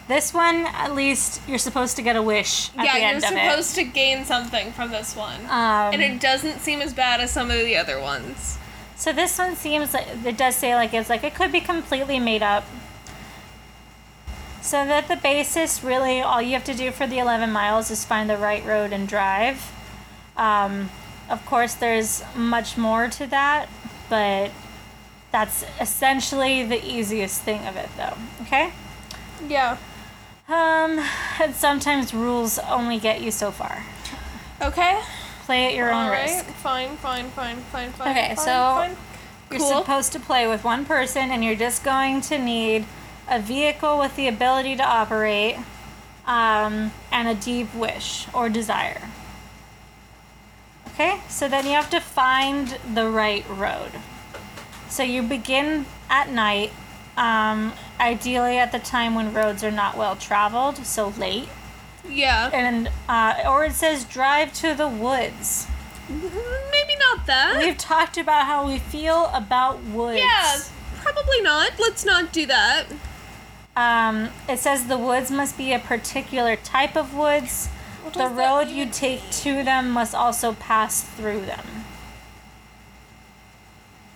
This one, at least, you're supposed to get a wish at yeah, the you're of supposed to gain something from this one. Um, and it doesn't seem as bad as some of the other ones. so this one seems like it does say like it's like it could be completely made up. So that the basis really all you have to do for the 11 miles is find the right road and drive. Um, of course, there's much more to that, but that's essentially the easiest thing of it, though. Okay. Yeah. Um, and sometimes rules only get you so far. Okay. Play at your own Alright. risk. Fine, fine, fine, fine, fine. Okay, fine, so- fine. You're Cool. supposed to play with one person, and you're just going to need a vehicle with the ability to operate, um, and a deep wish or desire. Okay, so then you have to find the right road. So you begin at night, um, ideally at the time when roads are not well traveled, so late. Yeah. And uh, or it says drive to the woods. Maybe not that. We've talked about how we feel about woods. yeah, probably not. Let's not do that. Um, it says the woods must be a particular type of woods. What The road you take to them must also pass through them.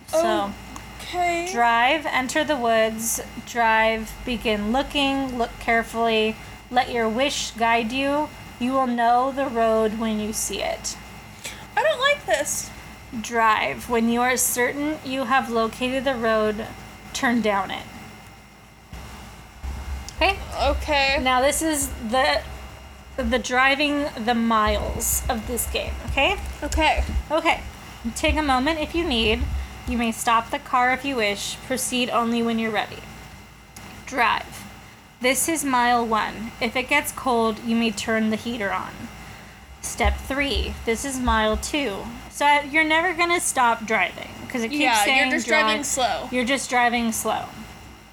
So, Oh. Okay. drive, enter the woods, drive, begin looking, look carefully, let your wish guide you. You will know the road when you see it. I don't like this. Drive. When you are certain you have located the road, turn down it. Okay? Okay. Now this is the the driving the miles of this game, okay? Okay. Okay. Take a moment if you need. You may stop the car if you wish. Proceed only when you're ready. Drive. This is mile 1. If it gets cold, you may turn the heater on. Step 3. This is mile 2. So uh, you're never going to stop driving because it keeps Yeah, saying you're just driving slow. You're just driving slow.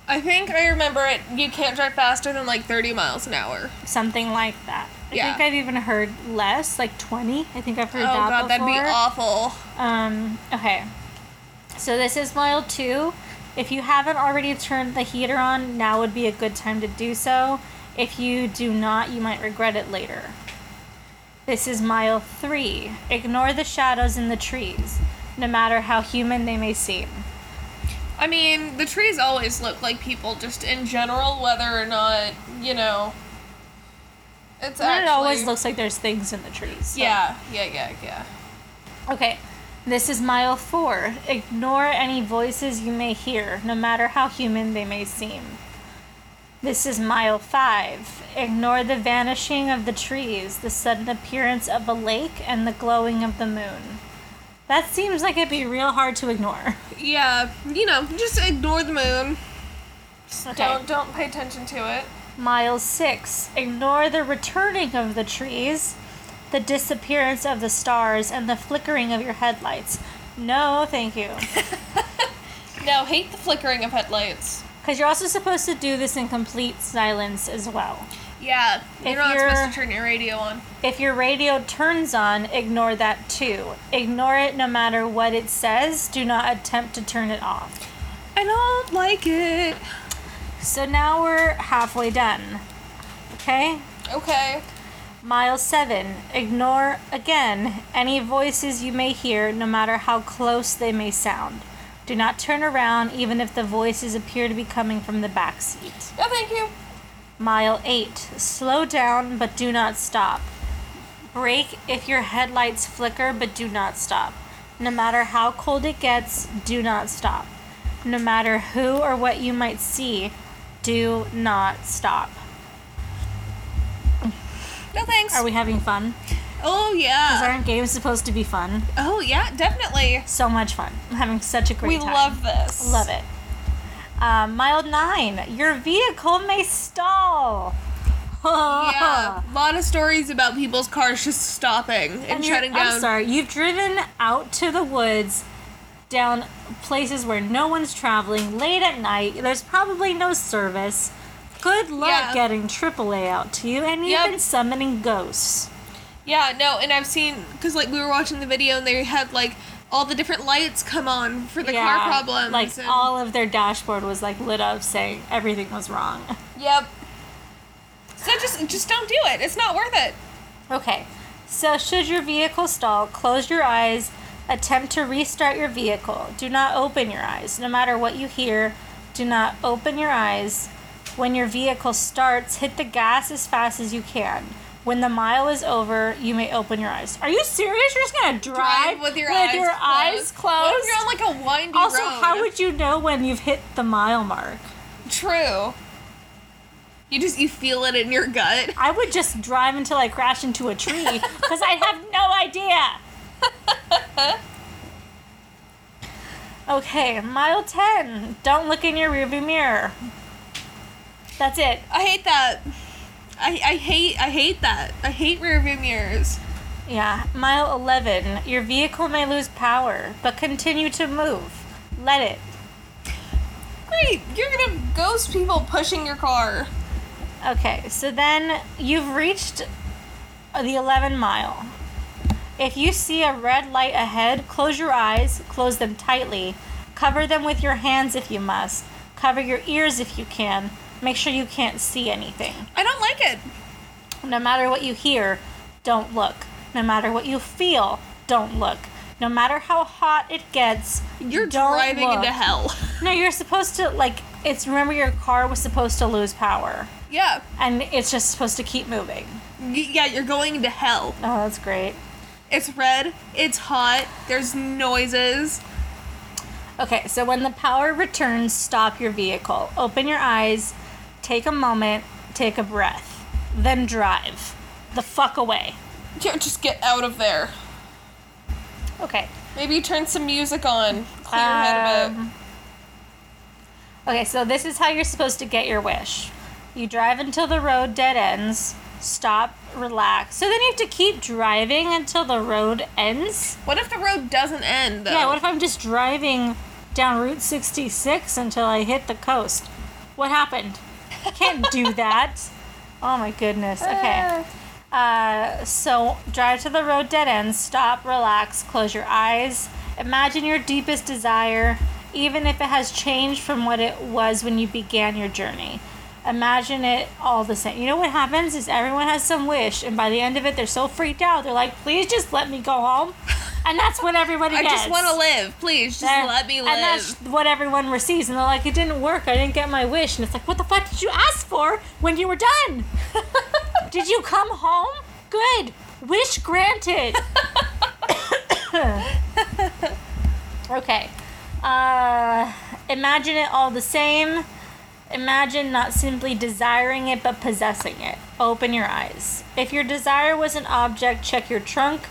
I I think I remember it. You can't drive faster than like 30 miles an hour. Something like that. I Yeah. think I've even heard less, like 20. I think I've heard oh that Oh god, that'd be awful. Um, okay. So this is mile two. If you haven't already turned the heater on, now would be a good time to do so. If you do not, you might regret it later. This is mile three. Ignore the shadows in the trees, no matter how human they may seem. I mean, the trees always look like people, just in general, whether or not you know. It's And actually it always looks like there's things in the trees. so- Yeah, yeah, yeah, yeah. Okay. This is mile four. Ignore any voices you may hear, no matter how human they may seem. This is mile five. Ignore the vanishing of the trees, the sudden appearance of a lake, and the glowing of the moon. That seems like it'd be real hard to ignore. Yeah, you know, just ignore the moon. Just Okay. Don't don't pay attention to it. Mile six. Ignore the returning of the trees, the disappearance of the stars, and the flickering of your headlights. No, thank you. No, hate the flickering of headlights. Because you're also supposed to do this in complete silence as well. Yeah, you're If not you're- supposed to turn your radio on. If your radio turns on, ignore that too. Ignore it no matter what it says. Do not attempt to turn it off. I don't like it. So now we're halfway done. Okay? Okay. Mile 7. Ignore, again, any voices you may hear, no matter how close they may sound. Do not turn around, even if the voices appear to be coming from the back seat. No, thank you. Mile 8. Slow down, but do not stop. Brake if your headlights flicker, but do not stop. No matter how cold it gets, do not stop. No matter who or what you might see, do not stop. No thanks. Are we having fun? oh yeah. Because aren't games supposed to be fun? Oh yeah, definitely. So much fun. I'm having such a great We time. love this. Love it. Um, mile 9. Your vehicle may stall. Yeah, a lot of stories about people's cars just stopping and, And shutting down. I'm sorry, you've driven out to the woods, down places where no one's traveling, late at night. There's probably no service. Good luck Yeah. getting AAA out to you, and Yep. even summoning ghosts. Yeah, no, and I've seen because like we were watching the video and they had like all the different lights come on for the car problems. Like and- all of their dashboard was like lit up, saying everything was wrong. Yep. So just just don't do it. It's not worth it. Okay, so should your vehicle stall, close your eyes, attempt to restart your vehicle. Do not open your eyes. No matter what you hear, do not open your eyes. When your vehicle starts, hit the gas as fast as you can. When the mile is over, you may open your eyes. Are you serious? You're just gonna drive, with your eyes your closed. eyes closed? You're on like a windy also, road? how would you know when you've hit the mile mark? True. You just you feel it in your gut. I would just drive until I crash into a tree because I have no idea. Okay, mile 10. Don't look in your rearview mirror. That's it. I hate that. I, I hate I hate that. I hate rearview mirrors. Yeah. Mile 11. Your vehicle may lose power, but continue to move. Let it. Great, you're gonna ghost people pushing your car. Okay, so then you've reached the 11 mile. If you see a red light ahead, close your eyes, close them tightly, cover them with your hands if you must, cover your ears if you can. Make sure you can't see anything. I don't like it. No matter what you hear, don't look. No matter what you feel, don't look. No matter how hot it gets, You're driving look. into hell. No, you're supposed to like. It's remember your car was supposed to lose power, yeah. and it's just supposed to keep moving. Y- Yeah, you're going into hell. Oh, that's great. It's red, it's hot, there's noises. Okay, so when the power returns, stop your vehicle. Open your eyes, take a moment, take a breath, then drive the fuck away. Yeah, just get out of there. Okay. Maybe turn some music on. Clear your head a bit. Um, Okay, so this is how you're supposed to get your wish. You drive until the road dead ends, stop, relax. So then you have to keep driving until the road ends? What if the road doesn't end though? Yeah, what if I'm just driving down Route 66 until I hit the coast? What happened? I can't do that. Oh my goodness. Okay. Uh, so drive to the road dead end, stop, relax, close your eyes. Imagine your deepest desire, even if it has changed from what it was when you began your journey. Imagine it all the same. You know what happens is everyone has some wish, and by the end of it, they're so freaked out. They're like, "Please just let me go home," and that's what everybody I gets. just want to live. Please, just let me live. And that's what everyone receives. And they're like, it didn't work. I didn't get my wish. And it's like, what the fuck did you ask for when you were done? did you come home? Good. Wish granted. okay. Uh, imagine it all the same. Imagine not simply desiring it, but possessing it. Open your eyes. If your desire was an object, check your trunk.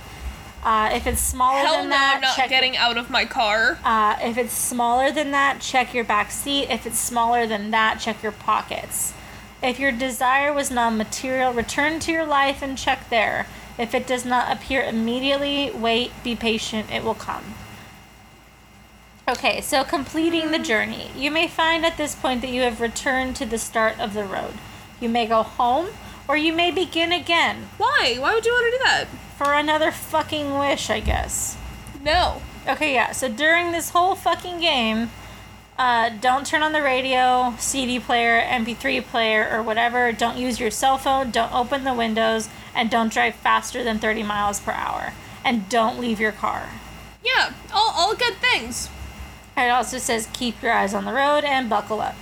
Uh, if it's smaller Hell than no, that, I'm not check getting out of my car. uh, if it's smaller than that, check your back seat. If it's smaller than that, check your pockets. If your desire was non material, return to your life and check there. If it does not appear immediately, wait, be patient, it will come. Okay, so completing the journey. You may find at this point that you have returned to the start of the road. You may go home, or you may begin again Why? Why would you want to do that? for another fucking wish, I guess. No. Okay, yeah. So during this whole fucking game, uh, don't turn on the radio, CD player, MP3 player, or whatever. Don't use your cell phone. Don't open the windows, and don't drive faster than 30 miles per hour. And don't leave your car. Yeah, all, all good things. It also says keep your eyes on the road and buckle up.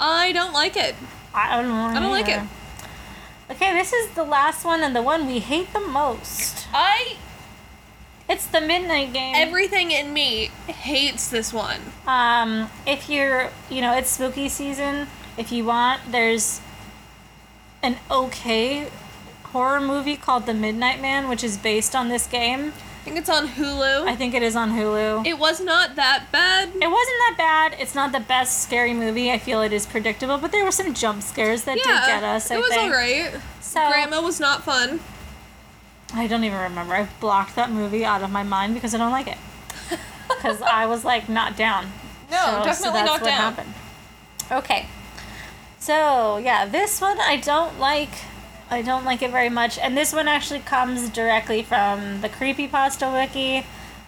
I don't like it. I don't, know. I don't like it. Okay, this is the last one and the one we hate the most. I It's the midnight game. everything in me hates this one. Um, if you're, you know, it's spooky season. If you want, there's an okay horror movie called The Midnight Man, which is based on this game. I think it's on Hulu. I think it is on Hulu. It, was not that bad. It wasn't that bad. It's not the best scary movie. I feel it is predictable, but there were some jump scares that yeah, did get us. I it was think. alright. So Grandma was not fun. I don't even remember. I blocked that movie out of my mind because I don't like it. Because I was like not down. No, definitely not down. happened. Okay. So yeah, this one I don't like. I don't like it very much, and this one actually comes directly from the creepypasta wiki.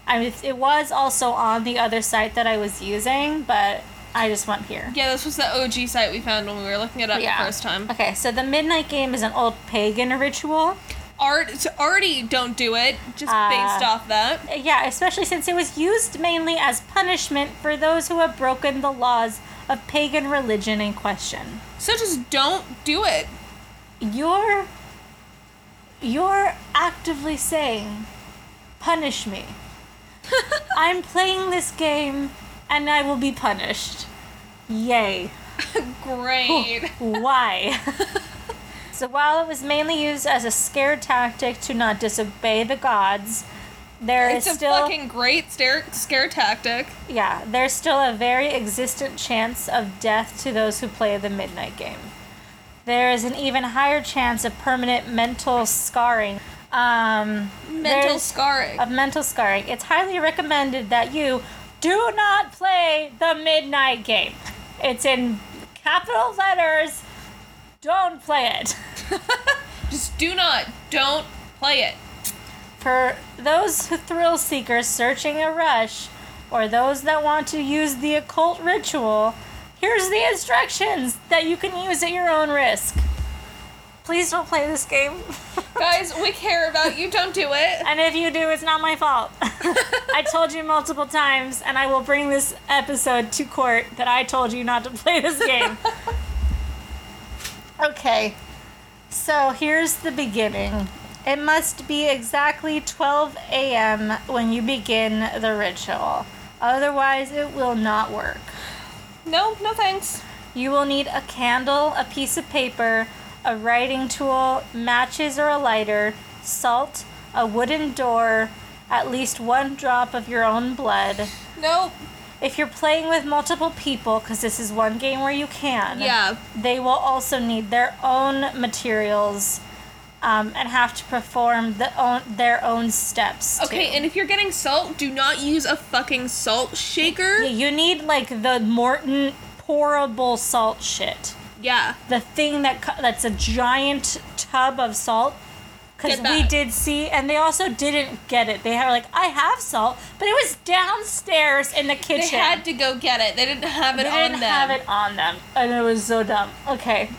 I mean, it was also on the other site that I was using, but I just went here. Yeah, this was the OG site we found when we were looking it up the first time. Okay, so the midnight game is an old pagan ritual. Art so already don't do it, just Uh, based off that. Yeah, especially since it was used mainly as punishment for those who have broken the laws of pagan religion in question. So just don't do it. You're you're actively saying punish me. I'm playing this game and I will be punished. Yay. Great. Why? so while it was mainly used as a scare tactic to not disobey the gods, there is it's a still fucking great scare, scare tactic. Yeah, there's still a very existent chance of death to those who play the midnight game. There is an even higher chance of permanent mental scarring. Um, Mental scarring. Of mental scarring. It's highly recommended that you do not play the midnight game. It's in capital letters. Don't play it. Just do not. Don't play it. For those thrill seekers searching a rush, or those that want to use the occult ritual, here's the instructions that you can use at your own risk. Please don't play this game. Guys, we care about you. Don't do it. and if you do, it's not my fault. I told you multiple times, and I will bring this episode to court that I told you not to play this game. okay, so here's the beginning. It must be exactly 12 a.m. when you begin the ritual. Otherwise, it will not work. No, no thanks. You will need a candle, a piece of paper, a writing tool, matches or a lighter, salt, a wooden door, at least one drop of your own blood. Nope. If you're playing with multiple people, because this is one game where you can, Yeah. they will also need their own materials um, and have to perform the own, their own steps. Okay, too. and if you're getting salt, do not use a fucking salt shaker. Yeah, you need like the Morton pourable salt shit. Yeah. The thing that that's a giant tub of salt. Because we did see, and they also didn't get it. They had like, I have salt, but it was downstairs in the kitchen. They had to go get it. They didn't have it They on didn't them. have it on them, and it was so dumb. Okay.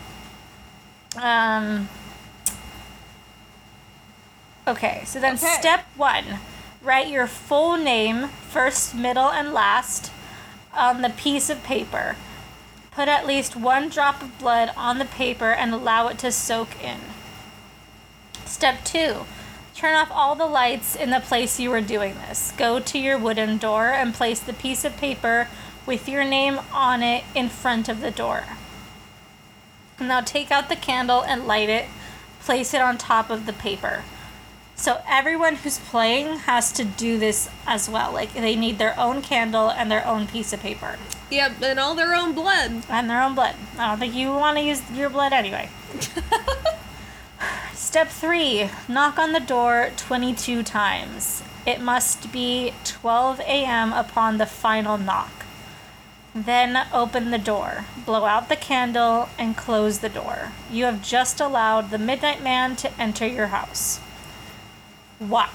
Um. Okay, so then Okay. step one, write your full name, first, middle, and last, on the piece of paper. Put at least one drop of blood on the paper and allow it to soak in. Step two, turn off all the lights in the place you were doing this. Go to your wooden door and place the piece of paper with your name on it in front of the door. Now take out the candle and light it. Place it on top of the paper. So everyone who's playing has to do this as well. Like they need their own candle and their own piece of paper Yep, and all their own blood. and their own blood. I don't think you want to use your blood anyway. Step three knock on the door 22 times. It must be 12 a.m. upon the final knock. Then open the door, blow out the candle, and close the door. You have just allowed the Midnight Man to enter your house. Why?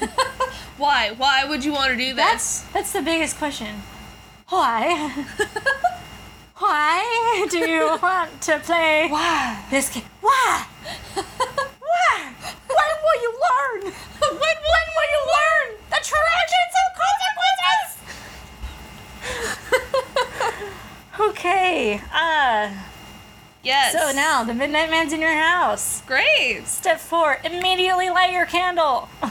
Why? Why would you want to do That's this? that's the biggest question. Why? Why do you want to play Why? this game? Why? Why? When will you learn? When, when will you learn the tragic consequences? okay. Uh. Yes. So now the Midnight Man's in your house. Great. Step four: immediately light your candle.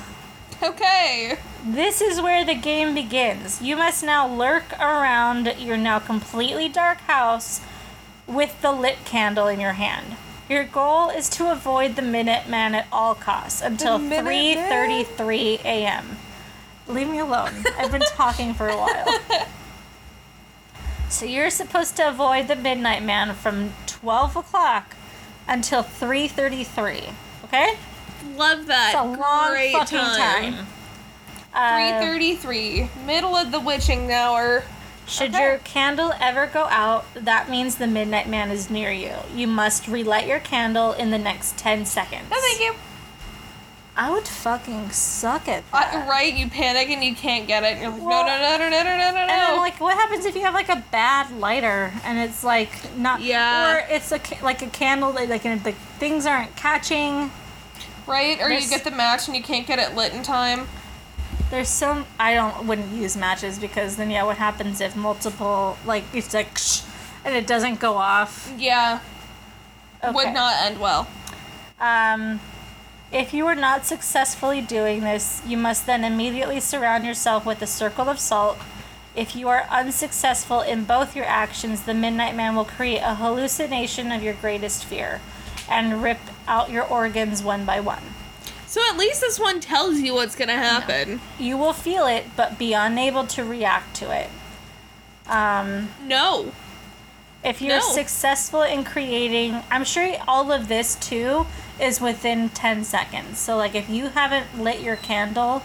Okay. This is where the game begins. You must now lurk around your now completely dark house with the lit candle in your hand. Your goal is to avoid the Midnight Man at all costs until 3:33 a.m. Leave me alone. I've been talking for a while. So you're supposed to avoid the Midnight Man from 12 o'clock until 3:33. Okay? Love that. It's a long Great fucking time. time. Uh, 333, middle of the witching hour. Should Okay. your candle ever go out, that means the Midnight Man is near you. You must relight your candle in the next 10 seconds. No, thank you. I would fucking suck at that. Uh, right, you panic and you can't get it. You're like, Well- no, no, no, no, no, no, no, no. And then, like, what happens if you have like a bad lighter and it's like not, Yeah. or it's a like a candle that like and the things aren't catching. right? Or There's- you get the match and you can't get it lit in time. There's some I don't wouldn't use matches because then yeah, what happens if multiple like it's like and it doesn't go off? Yeah, Okay. would not end well. Um, if you are not successfully doing this, you must then immediately surround yourself with a circle of salt. If you are unsuccessful in both your actions, the Midnight Man will create a hallucination of your greatest fear and rip out your organs one by one. So at least this one tells you what's gonna happen. You will feel it, but be unable to react to it. Um, No. If you're No. successful in creating, I'm sure all of this too is within 10 seconds. So, like, if you haven't lit your candle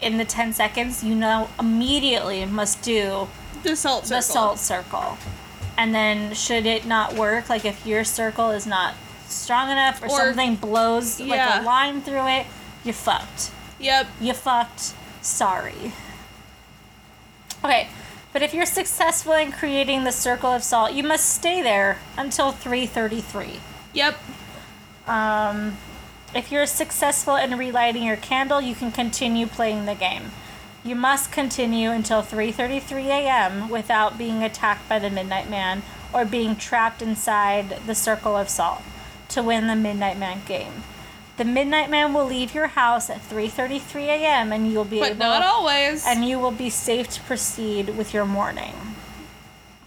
in the 10 seconds, you know immediately must do The salt circle. the salt circle. And then, should it not work, like if your circle is not strong enough or, Or- something blows Yeah. like a line through it, you're fucked Yep. you fucked. Sorry. Okay, but if you're successful in creating the circle of salt, you must stay there until 3:33. Yep. Um, if you're successful in relighting your candle, you can continue playing the game. You must continue until 3:33 a.m. without being attacked by the Midnight Man or being trapped inside the circle of salt to win the Midnight Man game. The Midnight Man will leave your house at 3:33 a.m. and you'll be But able not always. and you will be safe to proceed with your morning.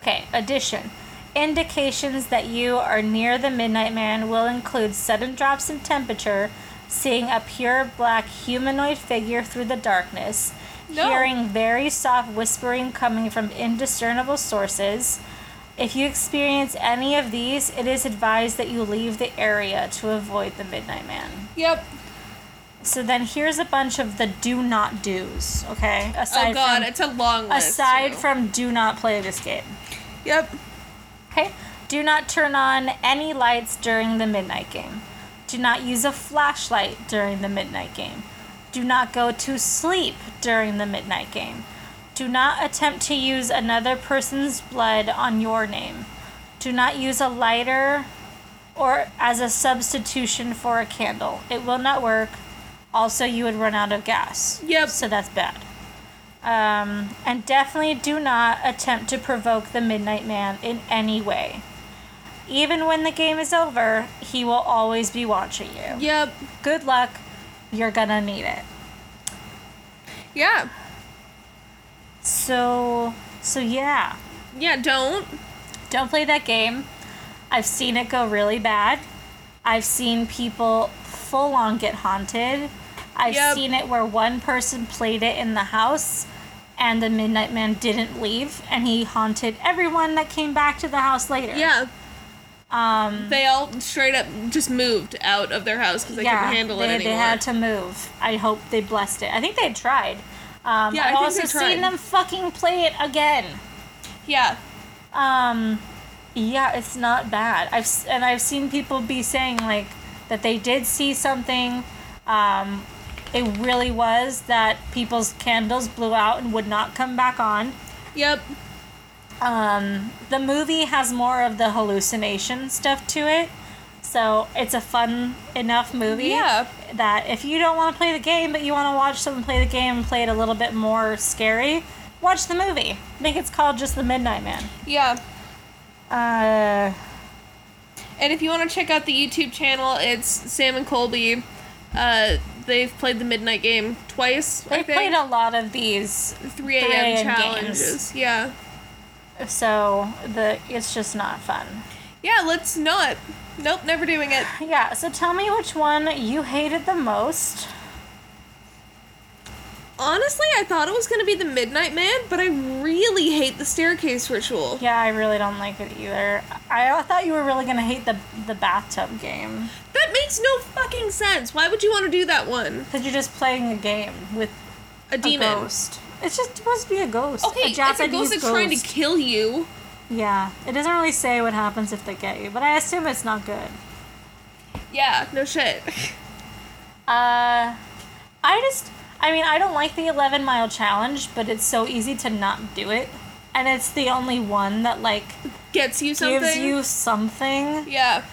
Okay, addition. Indications that you are near the Midnight Man will include sudden drops in temperature, seeing a pure black humanoid figure through the darkness, No. hearing very soft whispering coming from indiscernible sources. If you experience any of these, it is advised that you leave the area to avoid the Midnight Man. yep. So then here's a bunch of the do not do's, okay? Oh, aside oh god, from it's a long list. aside too. from do not play this game. Yep. Okay? Do not turn on any lights during the midnight game. Do not use a flashlight during the midnight game. Do not go to sleep during the midnight game. Do not attempt to use another person's blood on your name. Do not use a lighter or as a substitution for a candle. It will not work. Also, you would run out of gas. Yep. So that's bad. Um, and definitely do not attempt to provoke the Midnight Man in any way. Even when the game is over, he will always be watching you. Yep. Good luck. You're gonna need it. Yeah. So, so yeah. Yeah, don't. Don't play that game. I've seen it go really bad. I've seen people full on get haunted. I've Yep. seen it where one person played it in the house and the Midnight Man didn't leave and he haunted everyone that came back to the house later. Yeah. Um They all straight up just moved out of their house because they yeah, couldn't handle they, it anymore. they had to move. I hope they blessed it. I think they tried. Um, Yeah, I've also seen them fucking play it again. yeah. Um, yeah, it's not bad. I've and I've seen people be saying like that they did see something. Um, it really was that people's candles blew out and would not come back on. Yep. Um, the movie has more of the hallucination stuff to it, so it's a fun enough movie. Yeah. That if you don't want to play the game, but you want to watch someone play the game and play it a little bit more scary, watch the movie. I think it's called just The Midnight Man. Yeah. Uh. And if you want to check out the YouTube channel, it's Sam and Colby. Uh, they've played the midnight game twice. I They think. played a lot of these, 3 a.m. 3 a.m. challenges. games. Yeah. so the it's just not fun. Yeah, let's not. Nope, never doing it. Yeah, so tell me which one you hated the most. Honestly, I thought it was going to be the Midnight Man, but I really hate the staircase ritual. Yeah, I really don't like it either. I thought you were really gonna hate the the bathtub game That makes no fucking sense. Why would you want to do that one? because you're just playing a game with A demon. ghost. It's just supposed to be a ghost. Okay, a it's a ghost that's trying to kill you. Yeah, it doesn't really say what happens if they get you, but I assume it's not good. Yeah, no shit. Uh, I just, I mean, I don't like the 11 mile challenge, but it's so easy to not do it. And it's the only one that, like, Gets you something. gives you something, Yeah.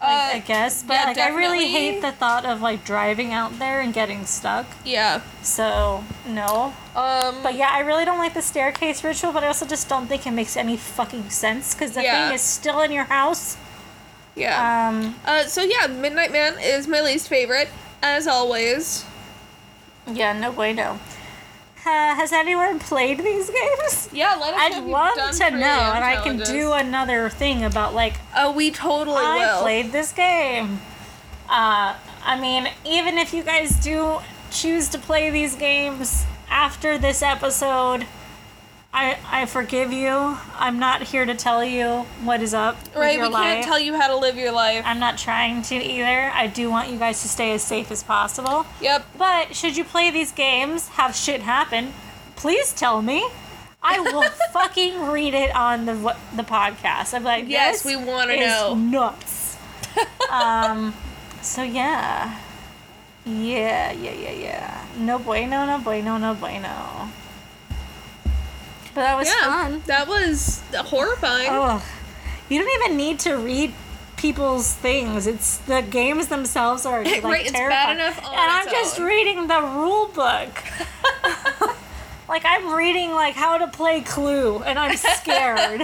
Like, Uh, I guess. But, yeah, like, I really hate the thought of, like, driving out there and getting stuck. Yeah. So, no. Um. But yeah, I really don't like the staircase ritual, but I also just don't think it makes any fucking sense because the Yeah. thing is still in your house. yeah. Um, Uh. So yeah, Midnight Man is my least favorite, as always. yeah, no bueno. Uh, has anyone played these games? Yeah. Let us know I'd if you've love done to know, and I can do another thing about like Oh, we totally I will. played this game. Uh, I mean, even if you guys do choose to play these games after this episode, I I forgive you. I'm not here to tell you what is up with right. We life. can't tell you how to live your life. I'm not trying to either. I do want you guys to stay as safe as possible. Yep. But should you play these games, have shit happen, please tell me. I will fucking read it on the the podcast. I'm like, Yes, we wanna is know." Nuts. um. So yeah. Yeah, yeah, yeah, yeah. No bueno, no bueno, no bueno. But that was yeah. fun. That was horrifying. Oh, you don't even need to read people's things. It's the games themselves are like Right, terrifying. and I'm just own. reading the rule book. like I'm reading like how to play Clue, and I'm scared.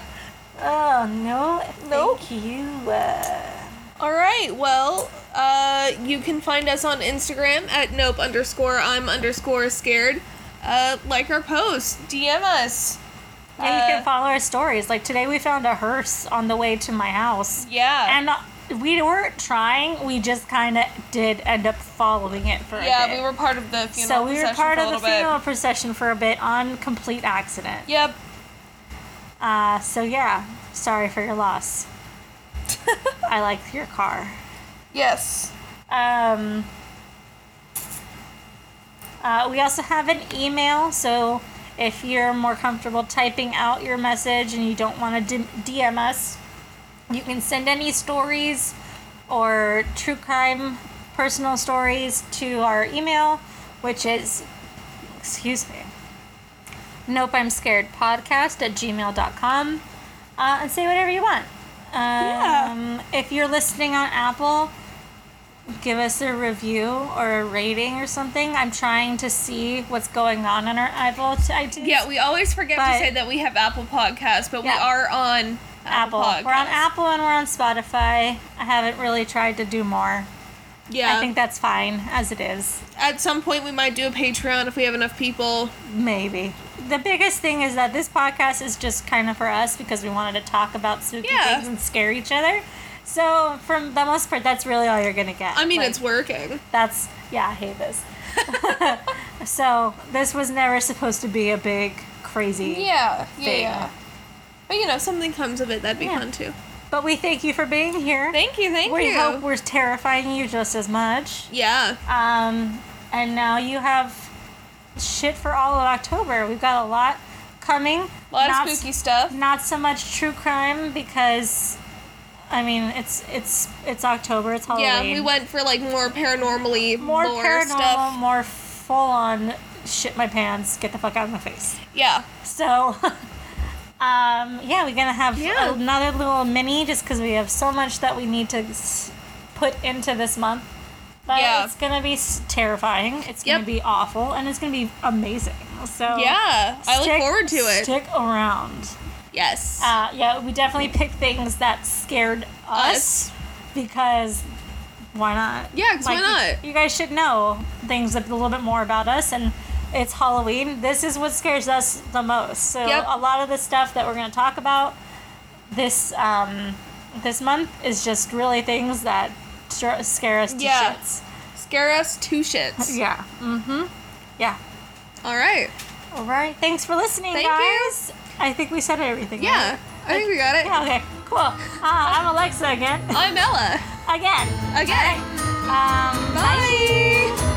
oh no, Nope. thank you. Uh, All right. Well, uh, you can find us on Instagram at nope underscore I'm underscore scared. Uh, like our post, DM us. yeah, you Uh, can follow our stories. Like today, we found a hearse on the way to my house. Yeah. And uh, we weren't trying. We just kind of did end up following it for a yeah, we were part of the funeral. Procession. So we were part of the bit. funeral procession for a bit on complete accident. Yep. Uh, so yeah, sorry for your loss. I like your car. Yes. Um, uh, we also have an email, so If you're more comfortable typing out your message and you don't want to DM us, you can send any stories or true crime personal stories to our email, which is, excuse me, nope, I'm scared podcast at gmail.com. Uh, and say whatever you want. Um, Yeah. If you're listening on Apple, give us a review or a rating or something. I'm trying to see what's going on in our Apple iTunes. Yeah, we always forget But- to say that we have Apple Podcasts, but Yeah. we are on Apple. Apple. We're on Apple and we're on Spotify. I haven't really tried to do more. Yeah. I think that's fine as it is. at some point we might do a Patreon if we have enough people. Maybe. The biggest thing is that this podcast is just kind of for us because we wanted to talk about spooky Yeah. things and scare each other. So, for the most part, that's really all you're going to get. I mean, Like, it's working. That's, yeah, I hate this. so, this was never supposed to be a big, crazy. Yeah, thing. yeah. But you know, something comes of it. That'd be Yeah. fun too. But we thank you for being here. Thank you, thank we you. We hope we're terrifying you just as much. yeah, Um, and now you have shit for all of October. We've got a lot coming. a lot Not of spooky stuff. Not so much true crime because, I mean, it's it's it's October. It's Halloween. Yeah, we went for like more paranormally, more paranormal, stuff. more full on shit my pants, get the fuck out of my face. Yeah, So, um, yeah, we're gonna have Yeah. another little mini just because we have so much that we need to put into this month. But Yeah. it's gonna be terrifying. It's gonna Yep. be awful, and it's gonna be amazing. So yeah. I look forward to it. Stick around. Yes. Uh, yeah, we definitely picked things that scared us, Us. because why not? Yeah, 'cause why not? You, guys should know things a little bit more about us, and it's Halloween. This is what scares us the most. So Yep. a lot of the stuff that we're going to talk about this um, this month is just really things that scare us to Yeah. shits. Scare us two shits. Yeah. Mm-hmm. Yeah. All right. All right. Thanks for listening, Thank you. I think we said everything. Yeah, right? I think we got it. Yeah, okay, cool. Uh, I'm Alexa again. I'm Ella. again. Again. Um, Bye.